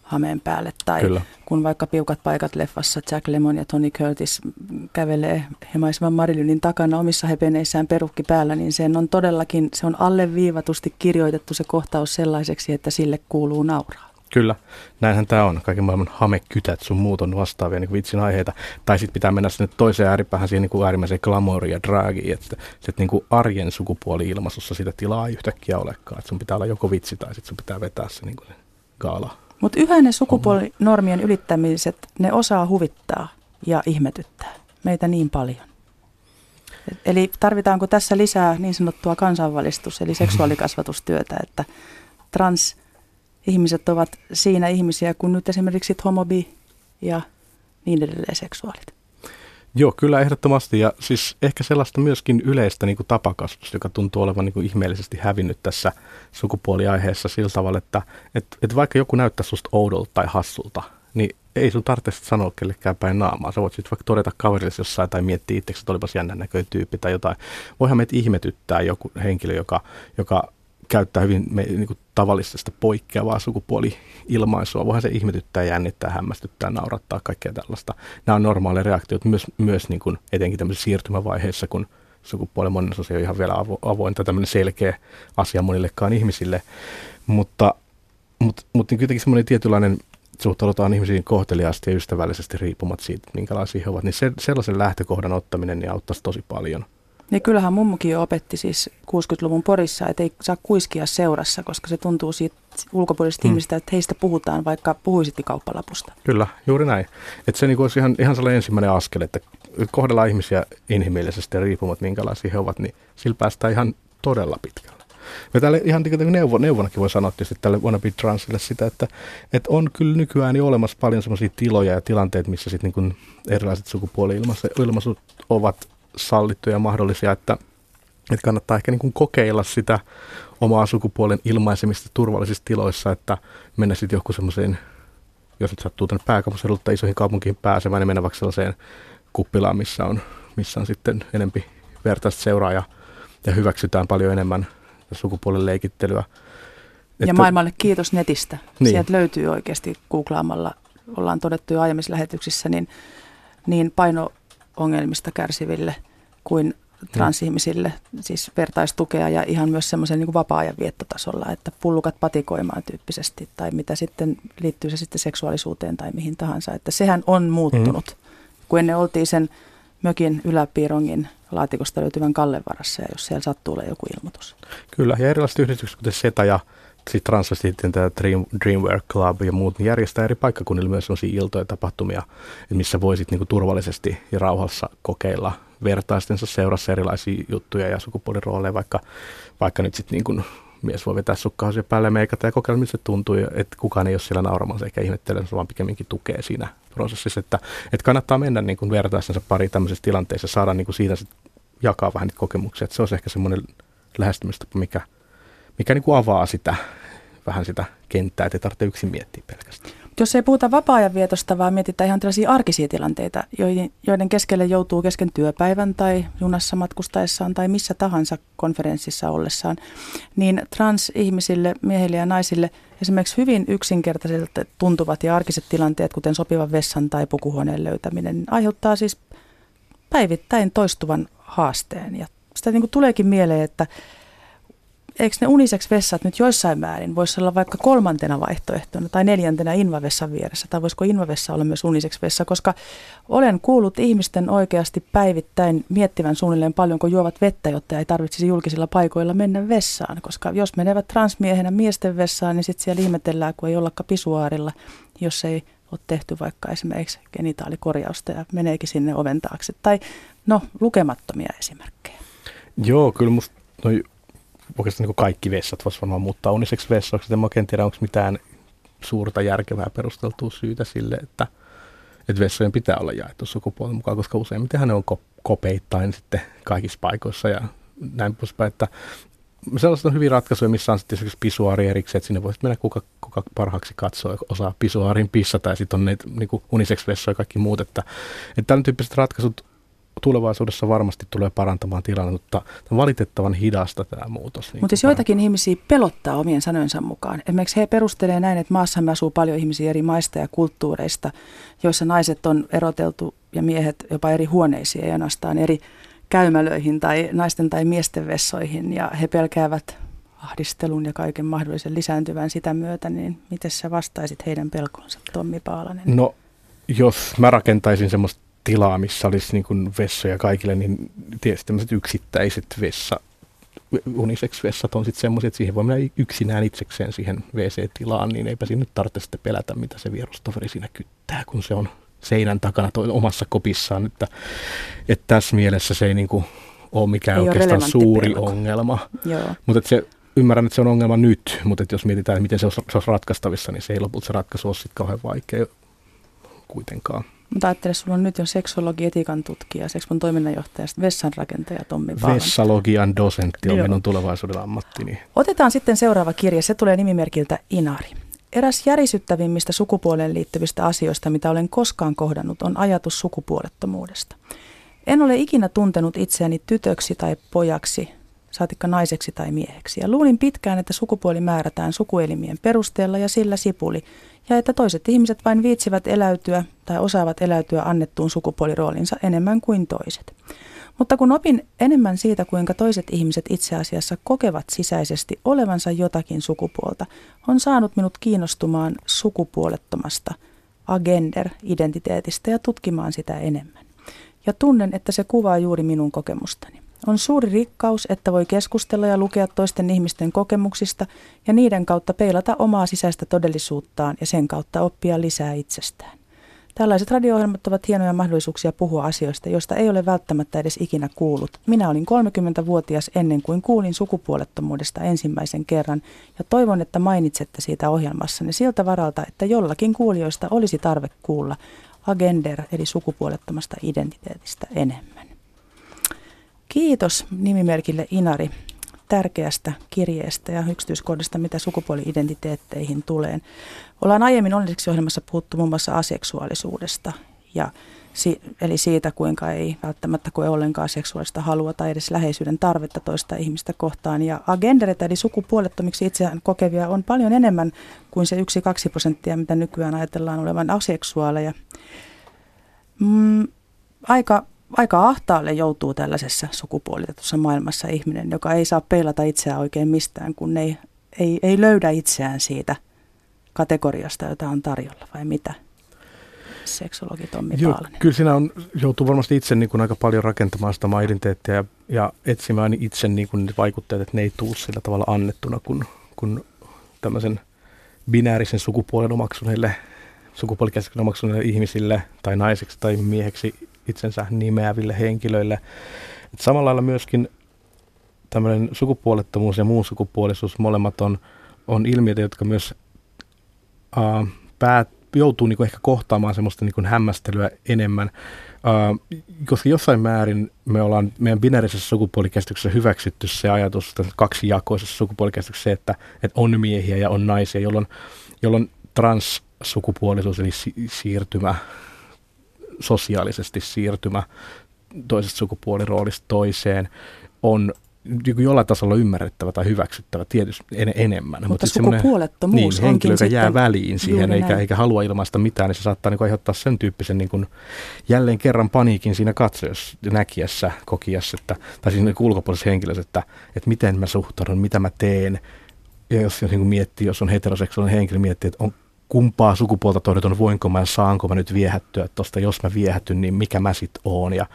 hameen päälle. Tai Kyllä. kun vaikka Piukat paikat leffassa Jack Lemon ja Tony Curtis kävelee hemaisevan Marilynin takana omissa hepeneissään perukki päällä, niin sen on todellakin, se on alleviivatusti kirjoitettu se kohtaus sellaiseksi, että sille kuuluu nauraa. Kyllä, näinhän tämä on. Kaiken maailman hamekytät sun muut on vastaavia niin vitsin aiheita. Tai sitten pitää mennä sinne toiseen ääripäähän siihen niin äärimmäiseen glamouriin ja dragiin, että se niin kuin arjen sukupuoli-ilmaisussa sitä tilaa ei yhtäkkiä olekaan. Että sun pitää olla joko vitsi tai sitten sun pitää vetää se niin kuin gaala. Mutta yhä ne sukupuolinormien ylittämiset, ne osaa huvittaa ja ihmetyttää meitä niin paljon. Eli tarvitaanko tässä lisää niin sanottua kansanvalistus- eli seksuaalikasvatustyötä, että trans ihmiset ovat siinä ihmisiä kuin nyt esimerkiksi homobi ja niin edelleen seksuaalit. Joo, kyllä ehdottomasti. Ja siis ehkä sellaista myöskin yleistä niin kuin tapakasvatusta, joka tuntuu olevan niin ihmeellisesti hävinnyt tässä sukupuoliaiheessa sillä tavalla, että et, et vaikka joku näyttää susta oudolta tai hassulta, niin ei sun tarvitse sanoa kellekään päin naamaa. Sä voit sitten vaikka todeta kaverille jossain tai miettiä itseksi, että olipas jännän näköinen tyyppi tai jotain. Voihan meitä ihmetyttää joku henkilö, joka, joka käyttää hyvin me, niin kuin tavallisesta poikkeavaa sukupuoli-ilmaisua. Voihan se ihmetyttää, jännittää, hämmästyttää, naurattaa, kaikkea tällaista. Nämä on normaaleja reaktiot myös, myös niin kuin etenkin tämmöisessä siirtymävaiheessa, kun sukupuolen moninaisuus ei ole ihan vielä avo, avoin tai tämmöinen selkeä asia monillekaan ihmisille. Mutta, mutta, mutta niin kuitenkin semmoinen tietynlainen suhtaudutaan ihmisiin kohteliaasti ja ystävällisesti riippumatta siitä, minkälaisia he ovat, niin se, sellaisen lähtökohdan ottaminen niin auttaisi tosi paljon – niin kyllähän mummukin jo opetti siis 60-luvun Porissa, että ei saa kuiskia seurassa, koska se tuntuu siitä ulkopuolisista hmm. ihmisistä, että heistä puhutaan, vaikka puhuisitte kauppalapusta. Kyllä, juuri näin. Että se niinku olisi ihan, ihan sellainen ensimmäinen askel, että kohdellaan ihmisiä inhimillisesti ja riippumatta minkälaisia he ovat, niin sillä päästään ihan todella pitkälle. Ja tälle ihan niin neuvo, neuvonakin voi sanoa tietysti tälle wannabe transille sitä, että, että on kyllä nykyään jo olemassa paljon sellaisia tiloja ja tilanteita, missä sitten niin erilaiset sukupuoli-ilmaisut ovat sallittuja ja mahdollisia, että, että kannattaa ehkä niin kuin kokeilla sitä omaa sukupuolen ilmaisemista turvallisissa tiloissa, että mennä sitten joku semmoiseen, jos nyt sattuu tänne pääkaupunkiseudulle tai isoihin kaupunkiin pääsemään, niin mennä vaikka sellaiseen kuppilaan, missä on, missä on sitten enempi vertaista seuraa ja, ja hyväksytään paljon enemmän sukupuolen leikittelyä. Ja että, maailmalle kiitos netistä. Niin. Sieltä löytyy oikeasti googlaamalla, ollaan todettu jo aiemmissa lähetyksissä, niin, niin paino-ongelmista kärsiville kuin transihmisille, siis vertaistukea ja ihan myös semmoisen niin vapaa-ajan viettotasolla, että pullukat patikoimaan tyyppisesti tai mitä sitten liittyy se sitten seksuaalisuuteen tai mihin tahansa, että sehän on muuttunut. Mm. Kun ennen oltiin sen mökin yläpiirongin laatikosta löytyvän Kallen varassa ja jos siellä sattuu olla joku ilmoitus. Kyllä, ja erilaiset yhdistykset, kuten SETA ja sitten transvestiittien tämä Dream, Dreamwork Club ja muut, niin järjestää eri paikkakunnilla myös sellaisia iltoja tapahtumia, missä voisit niinku turvallisesti ja rauhassa kokeilla vertaistensa seurassa erilaisia juttuja ja sukupuolirooleja, vaikka, vaikka nyt sitten niin mies voi vetää sukkahousuja päälle ja meikata ja kokeilla, miltä se tuntuu, että kukaan ei ole siellä nauramassa eikä ihmettele, vaan pikemminkin tukee siinä prosessissa, että, että kannattaa mennä niin kuin vertaistensa pari tämmöisessä tilanteessa ja saada niin kuin siitä sit jakaa vähän niitä kokemuksia, että se olisi ehkä semmoinen lähestymistapa, mikä, mikä niin kuin avaa sitä vähän sitä kenttää, että ei tarvitse yksin miettiä pelkästään. Jos ei puhuta vapaa-ajan vietosta, vaan mietitään ihan tällaisia arkisia tilanteita, joiden keskelle joutuu kesken työpäivän tai junassa matkustaessaan tai missä tahansa konferenssissa ollessaan, niin transihmisille, miehille ja naisille esimerkiksi hyvin yksinkertaisilta tuntuvat ja arkiset tilanteet, kuten sopivan vessan tai pukuhuoneen löytäminen, aiheuttaa siis päivittäin toistuvan haasteen. Ja sitä niin kuin tuleekin mieleen, että eikö ne uniseksi vessat nyt joissain määrin voisi olla vaikka kolmantena vaihtoehtona tai neljäntenä invavessan vieressä, tai voisiko invavessa olla myös uniseksi vessa, koska olen kuullut ihmisten oikeasti päivittäin miettivän suunnilleen paljon, kun juovat vettä, jotta ei tarvitsisi julkisilla paikoilla mennä vessaan, koska jos menevät transmiehenä miesten vessaan, niin sitten siellä ihmetellään, kun ei ollakaan pisuaarilla, jos ei ole tehty vaikka esimerkiksi genitaalikorjausta ja meneekin sinne oven taakse, tai no lukemattomia esimerkkejä. Joo, kyllä musta noi oikeastaan niin kaikki vessat voisi varmaan muuttaa uniseksi vessoiksi. En oikein tiedä, onko mitään suurta järkevää perusteltua syytä sille, että, että vessojen pitää olla jaettu sukupuolen mukaan, koska useimmiten ne on kopeittain sitten kaikissa paikoissa ja näin poispäin, että sellaiset on hyvin ratkaisuja, missä on sitten esimerkiksi pisuaari erikseen, että sinne voisi mennä kuka, kuka parhaaksi katsoo, osaa pisuaarin pissata ja sitten on ne niin uniseksi vessoja ja kaikki muut, että, että tämän tyyppiset ratkaisut tulevaisuudessa varmasti tulee parantamaan tilannetta, mutta valitettavan hidasta tämä muutos. Niin mutta jos joitakin ihmisiä pelottaa omien sanojensa mukaan. Esimerkiksi he perustelee näin, että maassamme asuu paljon ihmisiä eri maista ja kulttuureista, joissa naiset on eroteltu ja miehet jopa eri huoneisiin ja ainoastaan eri käymälöihin tai naisten tai miesten vessoihin ja he pelkäävät ahdistelun ja kaiken mahdollisen lisääntyvän sitä myötä, niin miten sä vastaisit heidän pelkoonsa, Tommi Paalanen? No, jos mä rakentaisin semmoista tilaa, missä olisi niin kuin vessoja kaikille, niin tietysti tämmöiset yksittäiset vessa, uniseksi vessat on sitten semmoisia, että siihen voi mennä yksinään itsekseen siihen WC-tilaan, niin eipä siinä nyt tarvitse sitten pelätä, mitä se vierustoveri siinä kyttää, kun se on seinän takana toi, omassa kopissaan. Että, että tässä mielessä se ei niin kuin ole mikään ei oikeastaan ole suuri pelko. ongelma. Mutta se ymmärrän, että se on ongelma nyt, mutta jos mietitään, että miten se olisi, se olisi ratkaistavissa, niin se ei lopulta se ratkaisu ole sitten kauhean vaikea kuitenkaan. Mutta ajattele, sulla on nyt jo seksologi, etikan tutkija, sekspon toiminnanjohtaja, vessanrakentaja Tommi Paalan. Vessalogian dosentti on Joo. minun tulevaisuuden ammattini. Otetaan sitten seuraava kirja, se tulee nimimerkiltä Inari. Eräs järisyttävimmistä sukupuoleen liittyvistä asioista, mitä olen koskaan kohdannut, on ajatus sukupuolettomuudesta. En ole ikinä tuntenut itseäni tytöksi tai pojaksi, saatikka naiseksi tai mieheksi. Ja luulin pitkään, että sukupuoli määrätään sukuelimien perusteella ja sillä sipuli, ja että toiset ihmiset vain viitsivät eläytyä tai osaavat eläytyä annettuun sukupuoliroolinsa enemmän kuin toiset. Mutta kun opin enemmän siitä, kuinka toiset ihmiset itse asiassa kokevat sisäisesti olevansa jotakin sukupuolta, on saanut minut kiinnostumaan sukupuolettomasta agender-identiteetistä ja tutkimaan sitä enemmän. Ja tunnen, että se kuvaa juuri minun kokemustani. On suuri rikkaus, että voi keskustella ja lukea toisten ihmisten kokemuksista ja niiden kautta peilata omaa sisäistä todellisuuttaan ja sen kautta oppia lisää itsestään. Tällaiset radio-ohjelmat ovat hienoja mahdollisuuksia puhua asioista, joista ei ole välttämättä edes ikinä kuullut. Minä olin 30-vuotias ennen kuin kuulin sukupuolettomuudesta ensimmäisen kerran ja toivon, että mainitsette siitä ohjelmassanne siltä varalta, että jollakin kuulijoista olisi tarve kuulla agender eli sukupuolettomasta identiteetistä enemmän. Kiitos nimimerkille Inari tärkeästä kirjeestä ja yksityiskohdista, mitä sukupuoli-identiteetteihin tulee. Ollaan aiemmin onneksi ohjelmassa puhuttu muun muassa aseksuaalisuudesta, ja si- eli siitä, kuinka ei välttämättä koe ollenkaan seksuaalista halua tai edes läheisyyden tarvetta toista ihmistä kohtaan. Ja agendereita eli sukupuolettomiksi itseään kokevia on paljon enemmän kuin se 1-2 prosenttia, mitä nykyään ajatellaan olevan aseksuaaleja. Mm, aika aika ahtaalle joutuu tällaisessa sukupuolitetussa maailmassa ihminen, joka ei saa peilata itseään oikein mistään, kun ei, ei, ei löydä itseään siitä kategoriasta, jota on tarjolla, vai mitä? Seksologi Tommi Joo, Paalanen. Kyllä siinä on, joutuu varmasti itse niin kuin aika paljon rakentamaan sitä identiteettiä ja, ja etsimään itse niin kuin vaikutteet, että ne ei tule sillä tavalla annettuna, kun, kun tämmöisen binäärisen sukupuolen omaksuneille, sukupuolikäsityksen omaksuneille ihmisille tai naiseksi tai mieheksi itsensä nimeäville henkilöille. Et samalla lailla myöskin tämmöinen sukupuolettomuus ja muu sukupuolisuus, molemmat on, on ilmiöitä, jotka myös uh, päät, joutuu niinku ehkä kohtaamaan semmoista niinku hämmästelyä enemmän, uh, koska jossain määrin me ollaan meidän binäärisessä sukupuolikäsityksessä hyväksytty se ajatus, kaksi jakoisessa sukupuolikäsityksessä se, että, että on miehiä ja on naisia, jolloin, jolloin transsukupuolisuus eli si- siirtymä sosiaalisesti siirtymä toisesta sukupuoliroolista toiseen on niin jollain tasolla ymmärrettävä tai hyväksyttävä tietysti en, enemmän. Mutta, Mutta sukupuolettomuus niin, henkilö, joka jää väliin siihen eikä, eikä halua ilmaista mitään, niin se saattaa niin aiheuttaa sen tyyppisen niin kuin, jälleen kerran paniikin siinä katsojassa, näkijässä, kokijassa, että, tai siinä ulkopuolisessa henkilössä, että, että miten mä suhtaudun, mitä mä teen. Ja jos, jos niin miettii, jos on heteroseksuaalinen henkilö, miettii, että on, kumpaa sukupuolta todeton, voinko mä, saanko mä nyt viehättyä tuosta, jos mä viehätyn, niin mikä mä sit oon. Ja,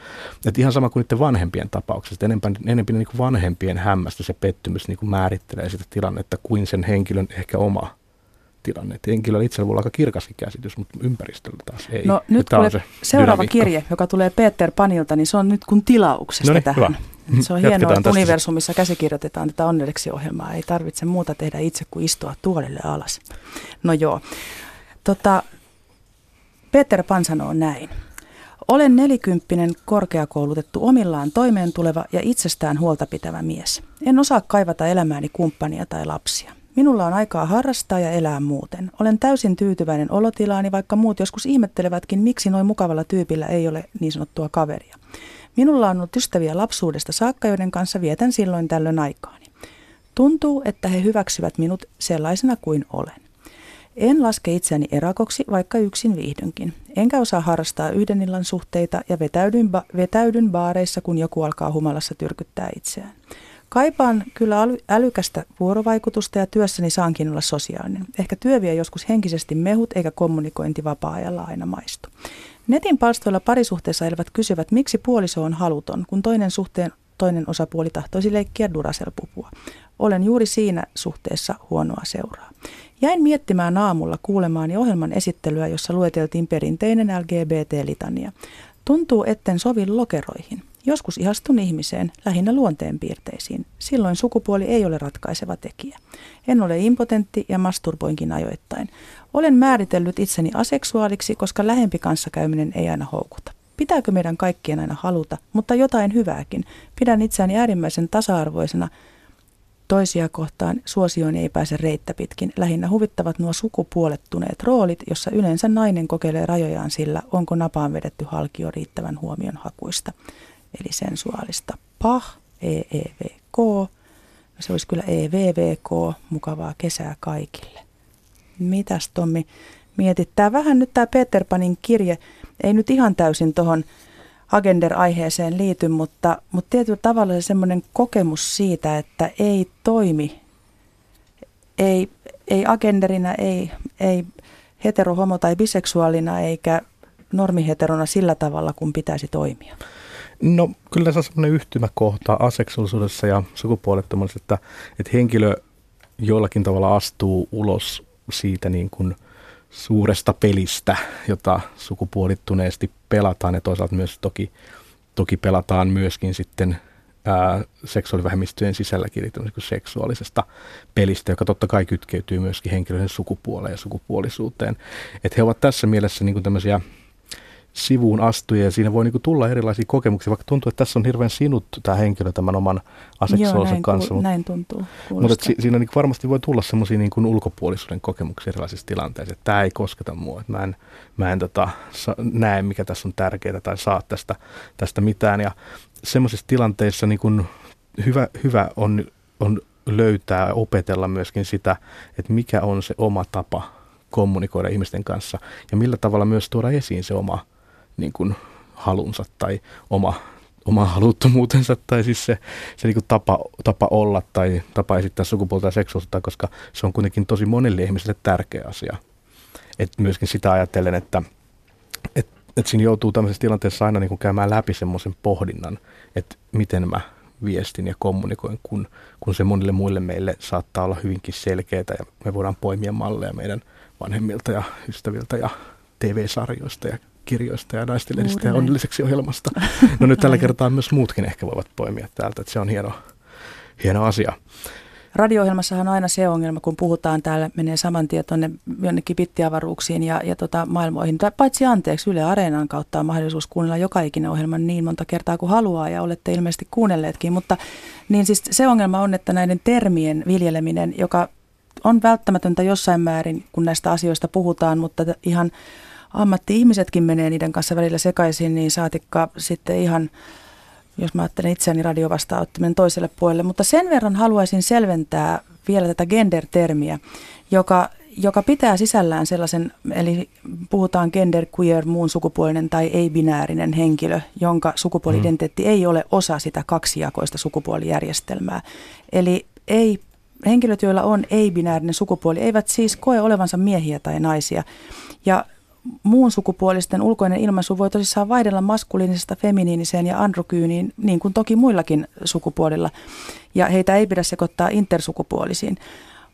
et ihan sama kuin niiden vanhempien tapauksessa, enemmän, enemmän niin kuin vanhempien hämmästys ja pettymys niin kuin määrittelee sitä tilannetta kuin sen henkilön ehkä oma tilanne. Et henkilöllä itsellä voi olla aika kirkaskin käsitys, mutta ympäristöllä taas ei. No nyt se seuraava dynamiikka. kirje, joka tulee Peter Panilta, niin se on nyt kun tilauksesta Noniin, tähän. Hyvä. Se on hienoa, että universumissa käsikirjoitetaan tätä onnelleksi ohjelmaa. Ei tarvitse muuta tehdä itse kuin istua tuolille alas. No joo. Tota, Peter Pan sanoo näin. Olen nelikymppinen, korkeakoulutettu, omillaan toimeentuleva ja itsestään huolta pitävä mies. En osaa kaivata elämääni kumppania tai lapsia. Minulla on aikaa harrastaa ja elää muuten. Olen täysin tyytyväinen olotilaani, vaikka muut joskus ihmettelevätkin, miksi noin mukavalla tyypillä ei ole niin sanottua kaveria. Minulla on ollut ystäviä lapsuudesta saakka, joiden kanssa vietän silloin tällöin aikaani. Tuntuu, että he hyväksyvät minut sellaisena kuin olen. En laske itseäni erakoksi, vaikka yksin viihdynkin. Enkä osaa harrastaa yhden illan suhteita ja vetäydyn, ba- vetäydyn baareissa, kun joku alkaa humalassa tyrkyttää itseään. Kaipaan kyllä älykästä vuorovaikutusta ja työssäni saankin olla sosiaalinen. Ehkä työ vie joskus henkisesti mehut eikä kommunikointi vapaa-ajalla aina maistu. Netin palstoilla parisuhteessa elävät kysyvät, miksi puoliso on haluton, kun toinen suhteen toinen osapuoli tahtoisi leikkiä Duracell-pupua. Olen juuri siinä suhteessa huonoa seuraa. Jäin miettimään aamulla kuulemaani ohjelman esittelyä, jossa lueteltiin perinteinen LGBT-litania. Tuntuu, etten sovi lokeroihin. Joskus ihastun ihmiseen, lähinnä luonteenpiirteisiin. Silloin sukupuoli ei ole ratkaiseva tekijä. En ole impotentti ja masturboinkin ajoittain. Olen määritellyt itseni aseksuaaliksi, koska lähempi kanssakäyminen ei aina houkuta. Pitääkö meidän kaikkien aina haluta, mutta jotain hyvääkin. Pidän itseäni äärimmäisen tasa-arvoisena, Toisia kohtaan suosioon ei pääse reittä pitkin. Lähinnä huvittavat nuo sukupuolettuneet roolit, jossa yleensä nainen kokeilee rajojaan sillä, onko napaan vedetty halkio riittävän huomion hakuista. Eli sensuaalista pah, EEVK. No se olisi kyllä EVVK, mukavaa kesää kaikille. Mitäs Tommi mietit? Tämä vähän nyt tämä Peter Panin kirje ei nyt ihan täysin tuohon Agender-aiheeseen liity, mutta, mutta tietyllä tavalla se semmoinen kokemus siitä, että ei toimi, ei, ei agenderina, ei, ei hetero, homo tai biseksuaalina eikä normiheterona sillä tavalla, kun pitäisi toimia. No kyllä se on semmoinen yhtymäkohta aseksuaalisuudessa ja sukupuolettomuudessa, että, että henkilö jollakin tavalla astuu ulos siitä niin kuin suuresta pelistä, jota sukupuolittuneesti pelataan ja toisaalta myös toki, toki pelataan myöskin sitten ää, seksuaalivähemmistöjen sisälläkin, eli niin seksuaalisesta pelistä, joka totta kai kytkeytyy myöskin henkilöiden sukupuoleen ja sukupuolisuuteen. Että he ovat tässä mielessä niin kuin tämmöisiä sivuun astuja ja siinä voi niin kuin tulla erilaisia kokemuksia, vaikka tuntuu, että tässä on hirveän sinut tämä henkilö tämän oman aseksuaalisen kanssa. Kuul- näin tuntuu. Mutta si- siinä niin varmasti voi tulla semmoisia niin ulkopuolisuuden kokemuksia erilaisissa tilanteissa, että tämä ei kosketa mua, että mä en, mä en tota, sa- näe, mikä tässä on tärkeää tai saa tästä, tästä mitään. Ja semmoisissa tilanteissa niin kuin hyvä, hyvä on, on löytää ja opetella myöskin sitä, että mikä on se oma tapa kommunikoida ihmisten kanssa ja millä tavalla myös tuoda esiin se oma niin kuin halunsa tai oma, oma haluttomuutensa tai siis se, se niin kuin tapa, tapa olla tai tapa esittää sukupuolta ja seksuaalisuutta, koska se on kuitenkin tosi monelle ihmiselle tärkeä asia. Et myöskin sitä ajatellen, että et, et siinä joutuu tämmöisessä tilanteessa aina niin kuin käymään läpi semmoisen pohdinnan, että miten mä viestin ja kommunikoin, kun, kun se monille muille meille saattaa olla hyvinkin selkeää ja me voidaan poimia malleja meidän vanhemmilta ja ystäviltä ja TV-sarjoista ja kirjoista ja naistenlehdistä ja onnelliseksi ohjelmasta. No nyt tällä kertaa myös muutkin ehkä voivat poimia täältä, että se on hieno, hieno asia. Radio-ohjelmassahan on aina se ongelma, kun puhutaan täällä, menee saman tien tuonne jonnekin pittiavaruuksiin ja, ja tota, maailmoihin. Paitsi anteeksi, Yle Areenan kautta on mahdollisuus kuunnella joka ikinen ohjelma niin monta kertaa kuin haluaa ja olette ilmeisesti kuunnelleetkin. Mutta niin siis se ongelma on, että näiden termien viljeleminen, joka on välttämätöntä jossain määrin, kun näistä asioista puhutaan, mutta ihan ammatti-ihmisetkin menee niiden kanssa välillä sekaisin, niin saatikka sitten ihan, jos mä ajattelen itseäni radiovastaanottaminen toiselle puolelle. Mutta sen verran haluaisin selventää vielä tätä gender-termiä, joka, joka pitää sisällään sellaisen, eli puhutaan gender, queer, muun sukupuolinen tai ei-binäärinen henkilö, jonka sukupuolidentiteetti mm. ei ole osa sitä kaksijakoista sukupuolijärjestelmää. Eli ei henkilöt, joilla on ei-binäärinen sukupuoli, eivät siis koe olevansa miehiä tai naisia. Ja muun sukupuolisten ulkoinen ilmaisu voi tosissaan vaihdella maskuliinisesta feminiiniseen ja androkyyniin, niin kuin toki muillakin sukupuolilla. Ja heitä ei pidä sekoittaa intersukupuolisiin.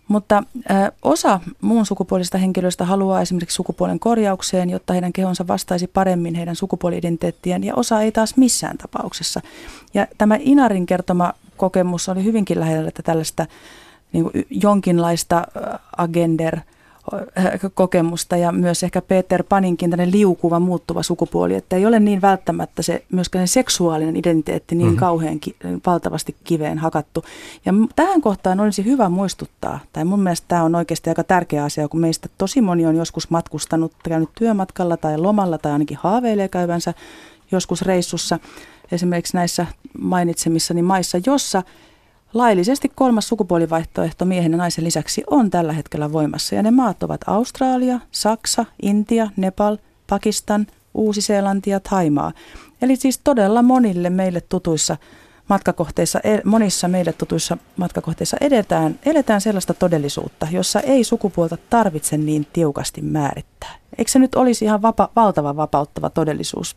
Mutta ö, osa muun sukupuolista henkilöistä haluaa esimerkiksi sukupuolen korjaukseen, jotta heidän kehonsa vastaisi paremmin heidän sukupuoli-identiteettiään, ja osa ei taas missään tapauksessa. Ja tämä Inarin kertoma kokemus oli hyvinkin lähellä tällaista niin kuin jonkinlaista agender – kokemusta ja myös ehkä Peter Paninkin tämmöinen liukuva, muuttuva sukupuoli, että ei ole niin välttämättä se myöskään se seksuaalinen identiteetti niin mm-hmm. kauhean ki- valtavasti kiveen hakattu. Ja tähän kohtaan olisi hyvä muistuttaa, tai mun mielestä tämä on oikeasti aika tärkeä asia, kun meistä tosi moni on joskus matkustanut, käynyt työmatkalla tai lomalla tai ainakin haaveilee käyvänsä joskus reissussa, esimerkiksi näissä mainitsemissani maissa, jossa Laillisesti kolmas sukupuolivaihtoehto miehen ja naisen lisäksi on tällä hetkellä voimassa ja ne maat ovat Australia, Saksa, Intia, Nepal, Pakistan, Uusi-Seelanti ja Taimaa. Eli siis todella monille meille tutuissa matkakohteissa, e, monissa meille tutuissa matkakohteissa edetään, eletään sellaista todellisuutta, jossa ei sukupuolta tarvitse niin tiukasti määrittää. Eikö se nyt olisi ihan vapa, valtava vapauttava todellisuus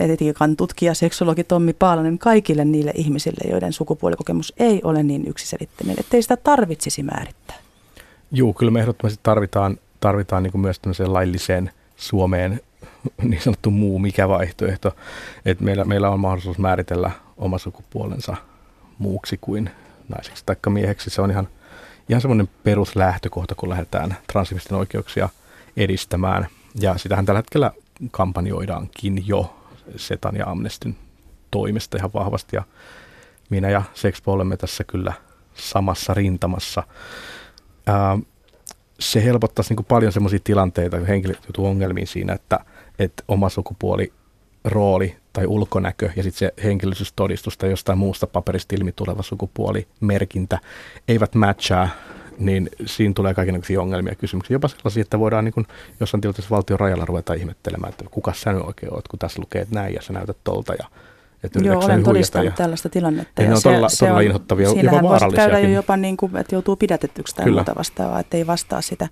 etiikan tutkija, seksologi Tommi Paalanen kaikille niille ihmisille, joiden sukupuolikokemus ei ole niin yksiselitteinen, ettei sitä tarvitsisi määrittää? Joo, kyllä me ehdottomasti tarvitaan, tarvitaan niin kuin myös tämmöiseen lailliseen Suomeen niin sanottu muu mikä vaihtoehto, että meillä, meillä on mahdollisuus määritellä oma sukupuolensa muuksi kuin naiseksi tai mieheksi. Se on ihan, ihan semmoinen peruslähtökohta, kun lähdetään transihmisten oikeuksia edistämään. Ja sitähän tällä hetkellä kampanjoidaankin jo Setan ja Amnestin toimesta ihan vahvasti. Ja minä ja Sexpo olemme tässä kyllä samassa rintamassa. Ää, se helpottaisi niin kuin paljon sellaisia tilanteita, kun henkilöt joutuu ongelmiin siinä, että, että oma sukupuoli rooli tai ulkonäkö ja sitten se henkilöllisyystodistus tai jostain muusta paperista ilmi tuleva sukupuolimerkintä eivät matchaa niin siinä tulee kaikenlaisia ongelmia ja kysymyksiä. Jopa sellaisia, että voidaan niin kuin jossain tilanteessa valtion rajalla ruveta ihmettelemään, että kuka sä nyt oikein oot, kun tässä lukee, että näin ja sä näytät tolta ja että Joo, olen todistanut ja, tällaista tilannetta. Ja, ja ne on se, todella, se todella on, inhottavia, jopa vaarallisia. käydä jo jopa niin kuin, että joutuu pidätetyksi tai Kyllä. muuta vastaavaa, että ei vastaa sitä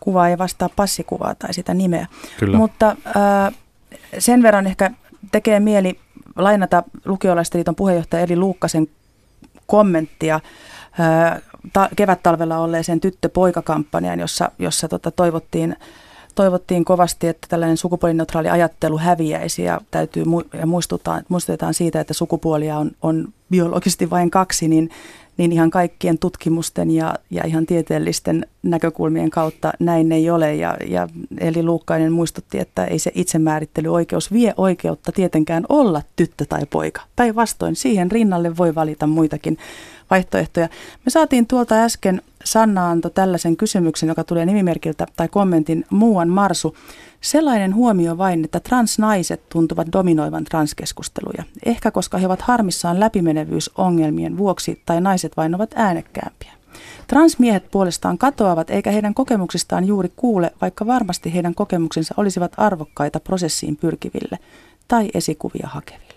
kuvaa, ei vastaa passikuvaa tai sitä nimeä. Kyllä. Mutta äh, sen verran ehkä tekee mieli lainata lukiolaisten liiton puheenjohtaja Eli Luukkasen kommenttia ta- kevät-talvella olleeseen tyttö-poika-kampanjaan, jossa, jossa tota, toivottiin toivottiin kovasti, että tällainen sukupuolineutraali ajattelu häviäisi ja täytyy mu- ja muistutetaan, muistutetaan siitä, että sukupuolia on, on biologisesti vain kaksi, niin, niin ihan kaikkien tutkimusten ja, ja ihan tieteellisten näkökulmien kautta näin ei ole. Ja, ja Eli Luukkainen muistutti, että ei se itsemäärittelyoikeus vie oikeutta tietenkään olla tyttö tai poika. Päinvastoin siihen rinnalle voi valita muitakin vaihtoehtoja. Me saatiin tuolta äsken Sanna antoi tällaisen kysymyksen, joka tulee nimimerkiltä tai kommentin muuan Marsu. Sellainen huomio vain, että transnaiset tuntuvat dominoivan transkeskusteluja. Ehkä koska he ovat harmissaan läpimenevyysongelmien vuoksi tai naiset vain ovat äänekkäämpiä. Transmiehet puolestaan katoavat eikä heidän kokemuksistaan juuri kuule, vaikka varmasti heidän kokemuksensa olisivat arvokkaita prosessiin pyrkiville tai esikuvia hakeville.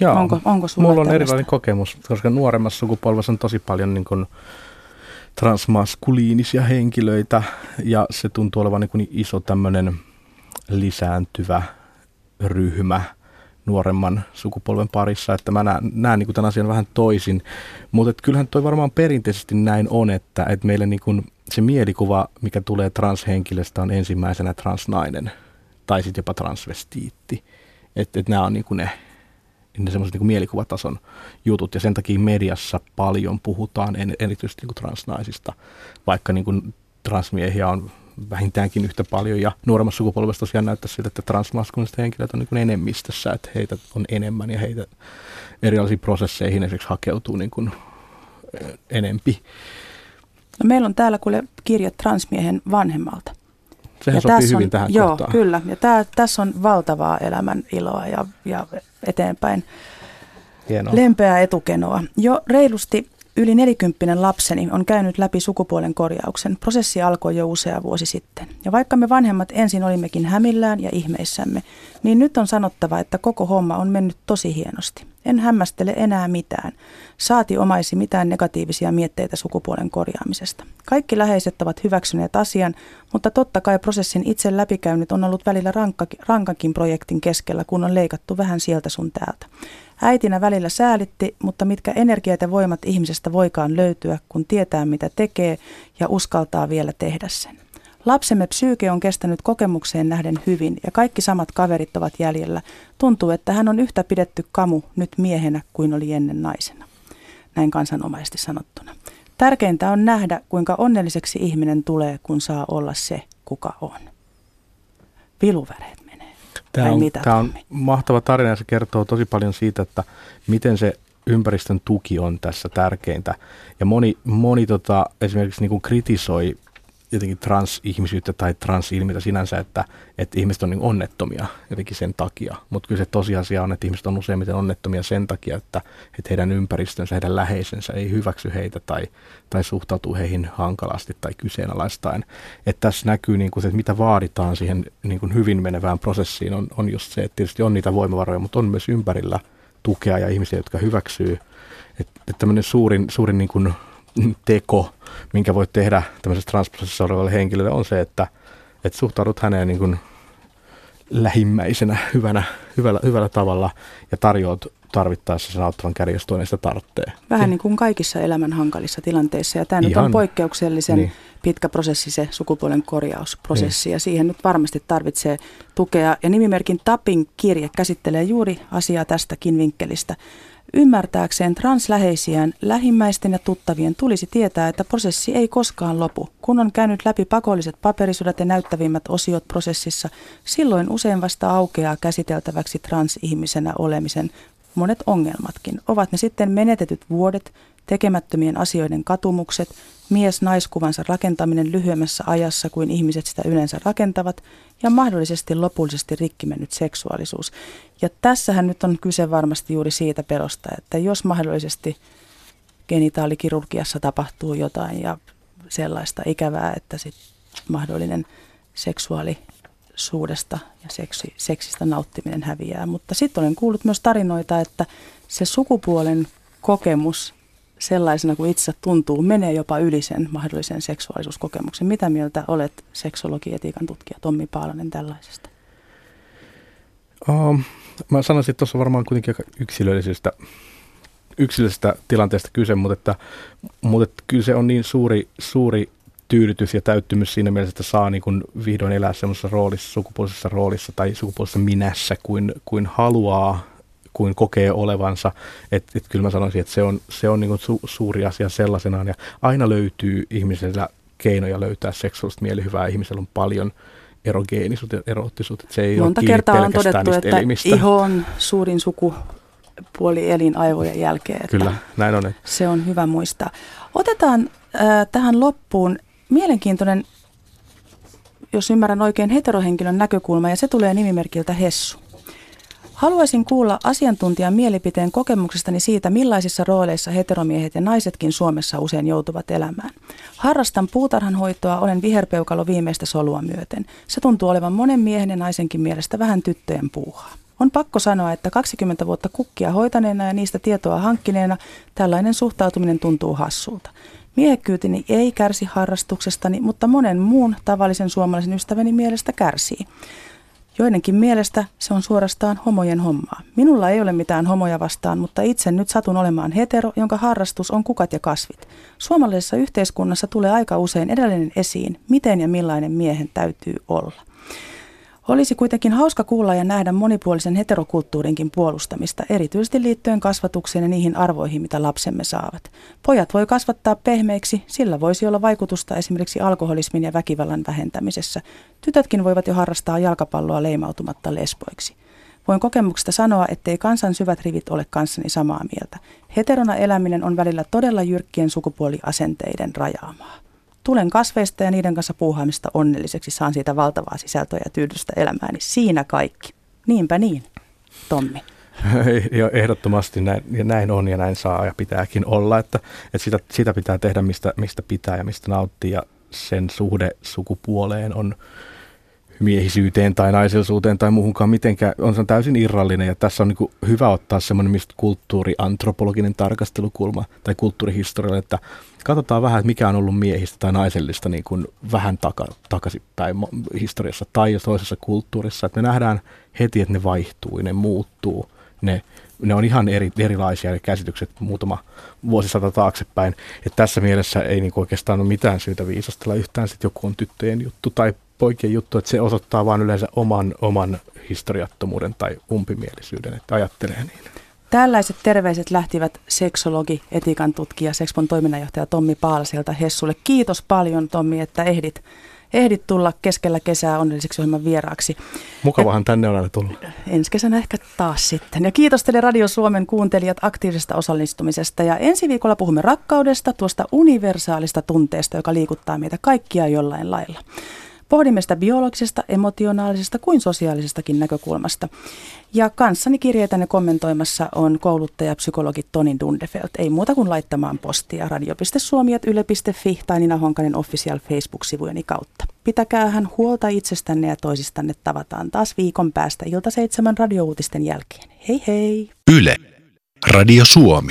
Joo, onko, onko mulla on tällaista? erilainen kokemus, koska nuoremmassa sukupolvessa on tosi paljon niin kuin transmaskuliinisia henkilöitä ja se tuntuu olevan niin kuin iso tämmöinen lisääntyvä ryhmä nuoremman sukupolven parissa, että mä näen, näen niin tämän asian vähän toisin, mutta kyllähän toi varmaan perinteisesti näin on, että, että meille niin kuin se mielikuva, mikä tulee transhenkilöstä on ensimmäisenä transnainen tai sitten jopa transvestiitti, että, että nämä on niin kuin ne ne semmoiset niin mielikuvatason jutut, ja sen takia mediassa paljon puhutaan en, erityisesti niin kuin transnaisista, vaikka niin kuin transmiehiä on vähintäänkin yhtä paljon, ja nuoremmassa sukupolvessa tosiaan näyttää siltä, että transmaskuliiniset henkilöt on niin kuin enemmistössä, että heitä on enemmän, ja heitä erilaisiin prosesseihin esimerkiksi hakeutuu niin kuin enempi. No meillä on täällä kuule kirja transmiehen vanhemmalta. Sehän ja sopii hyvin on, tähän joo, kohtaan. kyllä. Ja tää, tässä on valtavaa elämän iloa ja, ja eteenpäin. Hienoa. Lempeää etukenoa. Jo reilusti yli nelikymppinen lapseni on käynyt läpi sukupuolen korjauksen. Prosessi alkoi jo usea vuosi sitten. Ja vaikka me vanhemmat ensin olimmekin hämillään ja ihmeissämme, niin nyt on sanottava, että koko homma on mennyt tosi hienosti. En hämmästele enää mitään. Saati omaisi mitään negatiivisia mietteitä sukupuolen korjaamisesta. Kaikki läheiset ovat hyväksyneet asian, mutta totta kai prosessin itse läpikäynyt on ollut välillä rankakin projektin keskellä, kun on leikattu vähän sieltä sun täältä. Äitinä välillä säälitti, mutta mitkä energiat ja voimat ihmisestä voikaan löytyä, kun tietää mitä tekee ja uskaltaa vielä tehdä sen. Lapsemme psyyke on kestänyt kokemukseen nähden hyvin ja kaikki samat kaverit ovat jäljellä. Tuntuu, että hän on yhtä pidetty kamu nyt miehenä kuin oli ennen naisena. Näin kansanomaisesti sanottuna. Tärkeintä on nähdä, kuinka onnelliseksi ihminen tulee, kun saa olla se, kuka on. Viluväreet menee. Tämä on, mitä, tämä on mahtava tarina ja se kertoo tosi paljon siitä, että miten se ympäristön tuki on tässä tärkeintä. Ja moni, moni tota, esimerkiksi niin kuin kritisoi jotenkin transihmisyyttä tai transilmiötä sinänsä, että, että ihmiset on niin onnettomia jotenkin sen takia. Mutta kyllä se tosiasia on, että ihmiset on useimmiten onnettomia sen takia, että, että heidän ympäristönsä, heidän läheisensä ei hyväksy heitä tai, tai suhtautuu heihin hankalasti tai kyseenalaistaen. Että tässä näkyy, niin kuin se, että mitä vaaditaan siihen niin kuin hyvin menevään prosessiin, on, on just se, että tietysti on niitä voimavaroja, mutta on myös ympärillä tukea ja ihmisiä, jotka hyväksyy. Että, että tämmöinen suurin, suurin niin kuin teko, minkä voit tehdä tämmöisessä transprosessissa olevalle henkilölle, on se, että, että suhtaudut häneen niin kuin lähimmäisenä hyvänä, hyvällä, hyvällä tavalla ja tarjoat tarvittaessa sen auttavan käden, jos toinen sitä tarvitsee. Vähän niin kuin kaikissa elämän hankalissa tilanteissa. Ja tämä Ihan, nyt on poikkeuksellisen niin. pitkä prosessi, se sukupuolen korjausprosessi. Niin. Ja siihen nyt varmasti tarvitsee tukea. Ja nimimerkin Tapin kirje käsittelee juuri asiaa tästäkin vinkkelistä. Ymmärtääkseen transläheisiään lähimmäisten ja tuttavien tulisi tietää, että prosessi ei koskaan lopu. Kun on käynyt läpi pakolliset paperisudat ja näyttävimmät osiot prosessissa, silloin usein vasta aukeaa käsiteltäväksi transihmisenä olemisen monet ongelmatkin. Ovat ne sitten menetetyt vuodet, tekemättömien asioiden katumukset, mies-naiskuvansa rakentaminen lyhyemmässä ajassa kuin ihmiset sitä yleensä rakentavat ja mahdollisesti lopullisesti rikki mennyt seksuaalisuus. Ja tässähän nyt on kyse varmasti juuri siitä pelosta, että jos mahdollisesti genitaalikirurgiassa tapahtuu jotain ja sellaista ikävää, että sit mahdollinen seksuaalisuudesta ja seksi, seksistä nauttiminen häviää. Mutta sitten olen kuullut myös tarinoita, että se sukupuolen kokemus sellaisena kuin itse tuntuu, menee jopa yli sen mahdollisen seksuaalisuuskokemuksen. Mitä mieltä olet seksologietiikan tutkija Tommi Paalanen tällaisesta? Um, mä sanoisin, että tuossa varmaan kuitenkin aika yksilöllisestä, yksilöllisestä tilanteesta kyse, mutta, että, mutta että kyllä se on niin suuri, suuri tyydytys ja täyttymys siinä mielessä, että saa niin kuin vihdoin elää semmoisessa roolissa, sukupuolisessa roolissa tai sukupuolisessa minässä kuin, kuin haluaa, kuin kokee olevansa. Että et kyllä mä sanoisin, että se on, se on niin kuin su, suuri asia sellaisenaan ja aina löytyy ihmisellä keinoja löytää seksuaalista mielihyvää. Ihmisellä on paljon erogeenisuutta ja erottisuutta. Se ei Monta ole kertaa on todettu, että elimistä. iho on suurin sukupuoli elinaivojen jälkeen. Että Kyllä, näin on. Se on hyvä muistaa. Otetaan äh, tähän loppuun mielenkiintoinen, jos ymmärrän oikein, heterohenkilön näkökulma, ja se tulee nimimerkiltä Hessu. Haluaisin kuulla asiantuntijan mielipiteen kokemuksestani siitä, millaisissa rooleissa heteromiehet ja naisetkin Suomessa usein joutuvat elämään. Harrastan puutarhanhoitoa, olen viherpeukalo viimeistä solua myöten. Se tuntuu olevan monen miehen ja naisenkin mielestä vähän tyttöjen puuhaa. On pakko sanoa, että 20 vuotta kukkia hoitaneena ja niistä tietoa hankkineena tällainen suhtautuminen tuntuu hassulta. Miehekkyyteni ei kärsi harrastuksestani, mutta monen muun tavallisen suomalaisen ystäväni mielestä kärsii. Joidenkin mielestä se on suorastaan homojen hommaa. Minulla ei ole mitään homoja vastaan, mutta itse nyt satun olemaan hetero, jonka harrastus on kukat ja kasvit. Suomalaisessa yhteiskunnassa tulee aika usein edelleen esiin, miten ja millainen miehen täytyy olla. Olisi kuitenkin hauska kuulla ja nähdä monipuolisen heterokulttuurinkin puolustamista, erityisesti liittyen kasvatukseen ja niihin arvoihin, mitä lapsemme saavat. Pojat voi kasvattaa pehmeiksi, sillä voisi olla vaikutusta esimerkiksi alkoholismin ja väkivallan vähentämisessä. Tytötkin voivat jo harrastaa jalkapalloa leimautumatta lesboiksi. Voin kokemuksesta sanoa, ettei kansan syvät rivit ole kanssani samaa mieltä. Heterona eläminen on välillä todella jyrkkien sukupuoliasenteiden rajaamaa tulen kasveista ja niiden kanssa puuhaamista onnelliseksi, saan siitä valtavaa sisältöä ja tyydystä elämääni. Niin siinä kaikki. Niinpä niin, Tommi. Ja ehdottomasti näin, ja näin on ja näin saa ja pitääkin olla, että, että sitä, sitä pitää tehdä mistä, mistä pitää ja mistä nauttii ja sen suhde sukupuoleen on miehisyyteen tai naisellisuuteen tai muuhunkaan mitenkään, on se täysin irrallinen ja tässä on niin hyvä ottaa semmoinen mistä kulttuuriantropologinen tarkastelukulma tai kulttuurihistoriallinen, että katsotaan vähän, että mikä on ollut miehistä tai naisellista niin kuin vähän taka, takaisinpäin historiassa tai jos toisessa kulttuurissa, että me nähdään heti, että ne vaihtuu, ne muuttuu, ne, ne on ihan eri, erilaisia ne käsitykset muutama vuosisata taaksepäin. että tässä mielessä ei niin oikeastaan ole mitään syytä viisastella yhtään, että joku on tyttöjen juttu tai poikien juttu, että se osoittaa vain yleensä oman, oman historiattomuuden tai umpimielisyyden, että ajattelee niin. Tällaiset terveiset lähtivät seksologi, etiikan tutkija, Sexpon toiminnanjohtaja Tommi Paalsilta Hessulle. Kiitos paljon Tommi, että ehdit, ehdit tulla keskellä kesää onnelliseksi ohjelman vieraaksi. Mukavahan ja, tänne on aina tullut. Ensi kesänä ehkä taas sitten. Ja kiitos teille Radio Suomen kuuntelijat aktiivisesta osallistumisesta. Ja ensi viikolla puhumme rakkaudesta, tuosta universaalista tunteesta, joka liikuttaa meitä kaikkia jollain lailla. Pohdimme sitä biologisesta, emotionaalisesta kuin sosiaalisestakin näkökulmasta. Ja kanssani kirjeitänne kommentoimassa on kouluttaja psykologi Toni Dundefelt. Ei muuta kuin laittamaan postia radio.suomi.yle.fi tai Nina Honkanen official Facebook-sivujeni kautta. Pitäkäähän huolta itsestänne ja toisistanne. Tavataan taas viikon päästä ilta seitsemän radiouutisten jälkeen. Hei hei! Yle. Radio Suomi.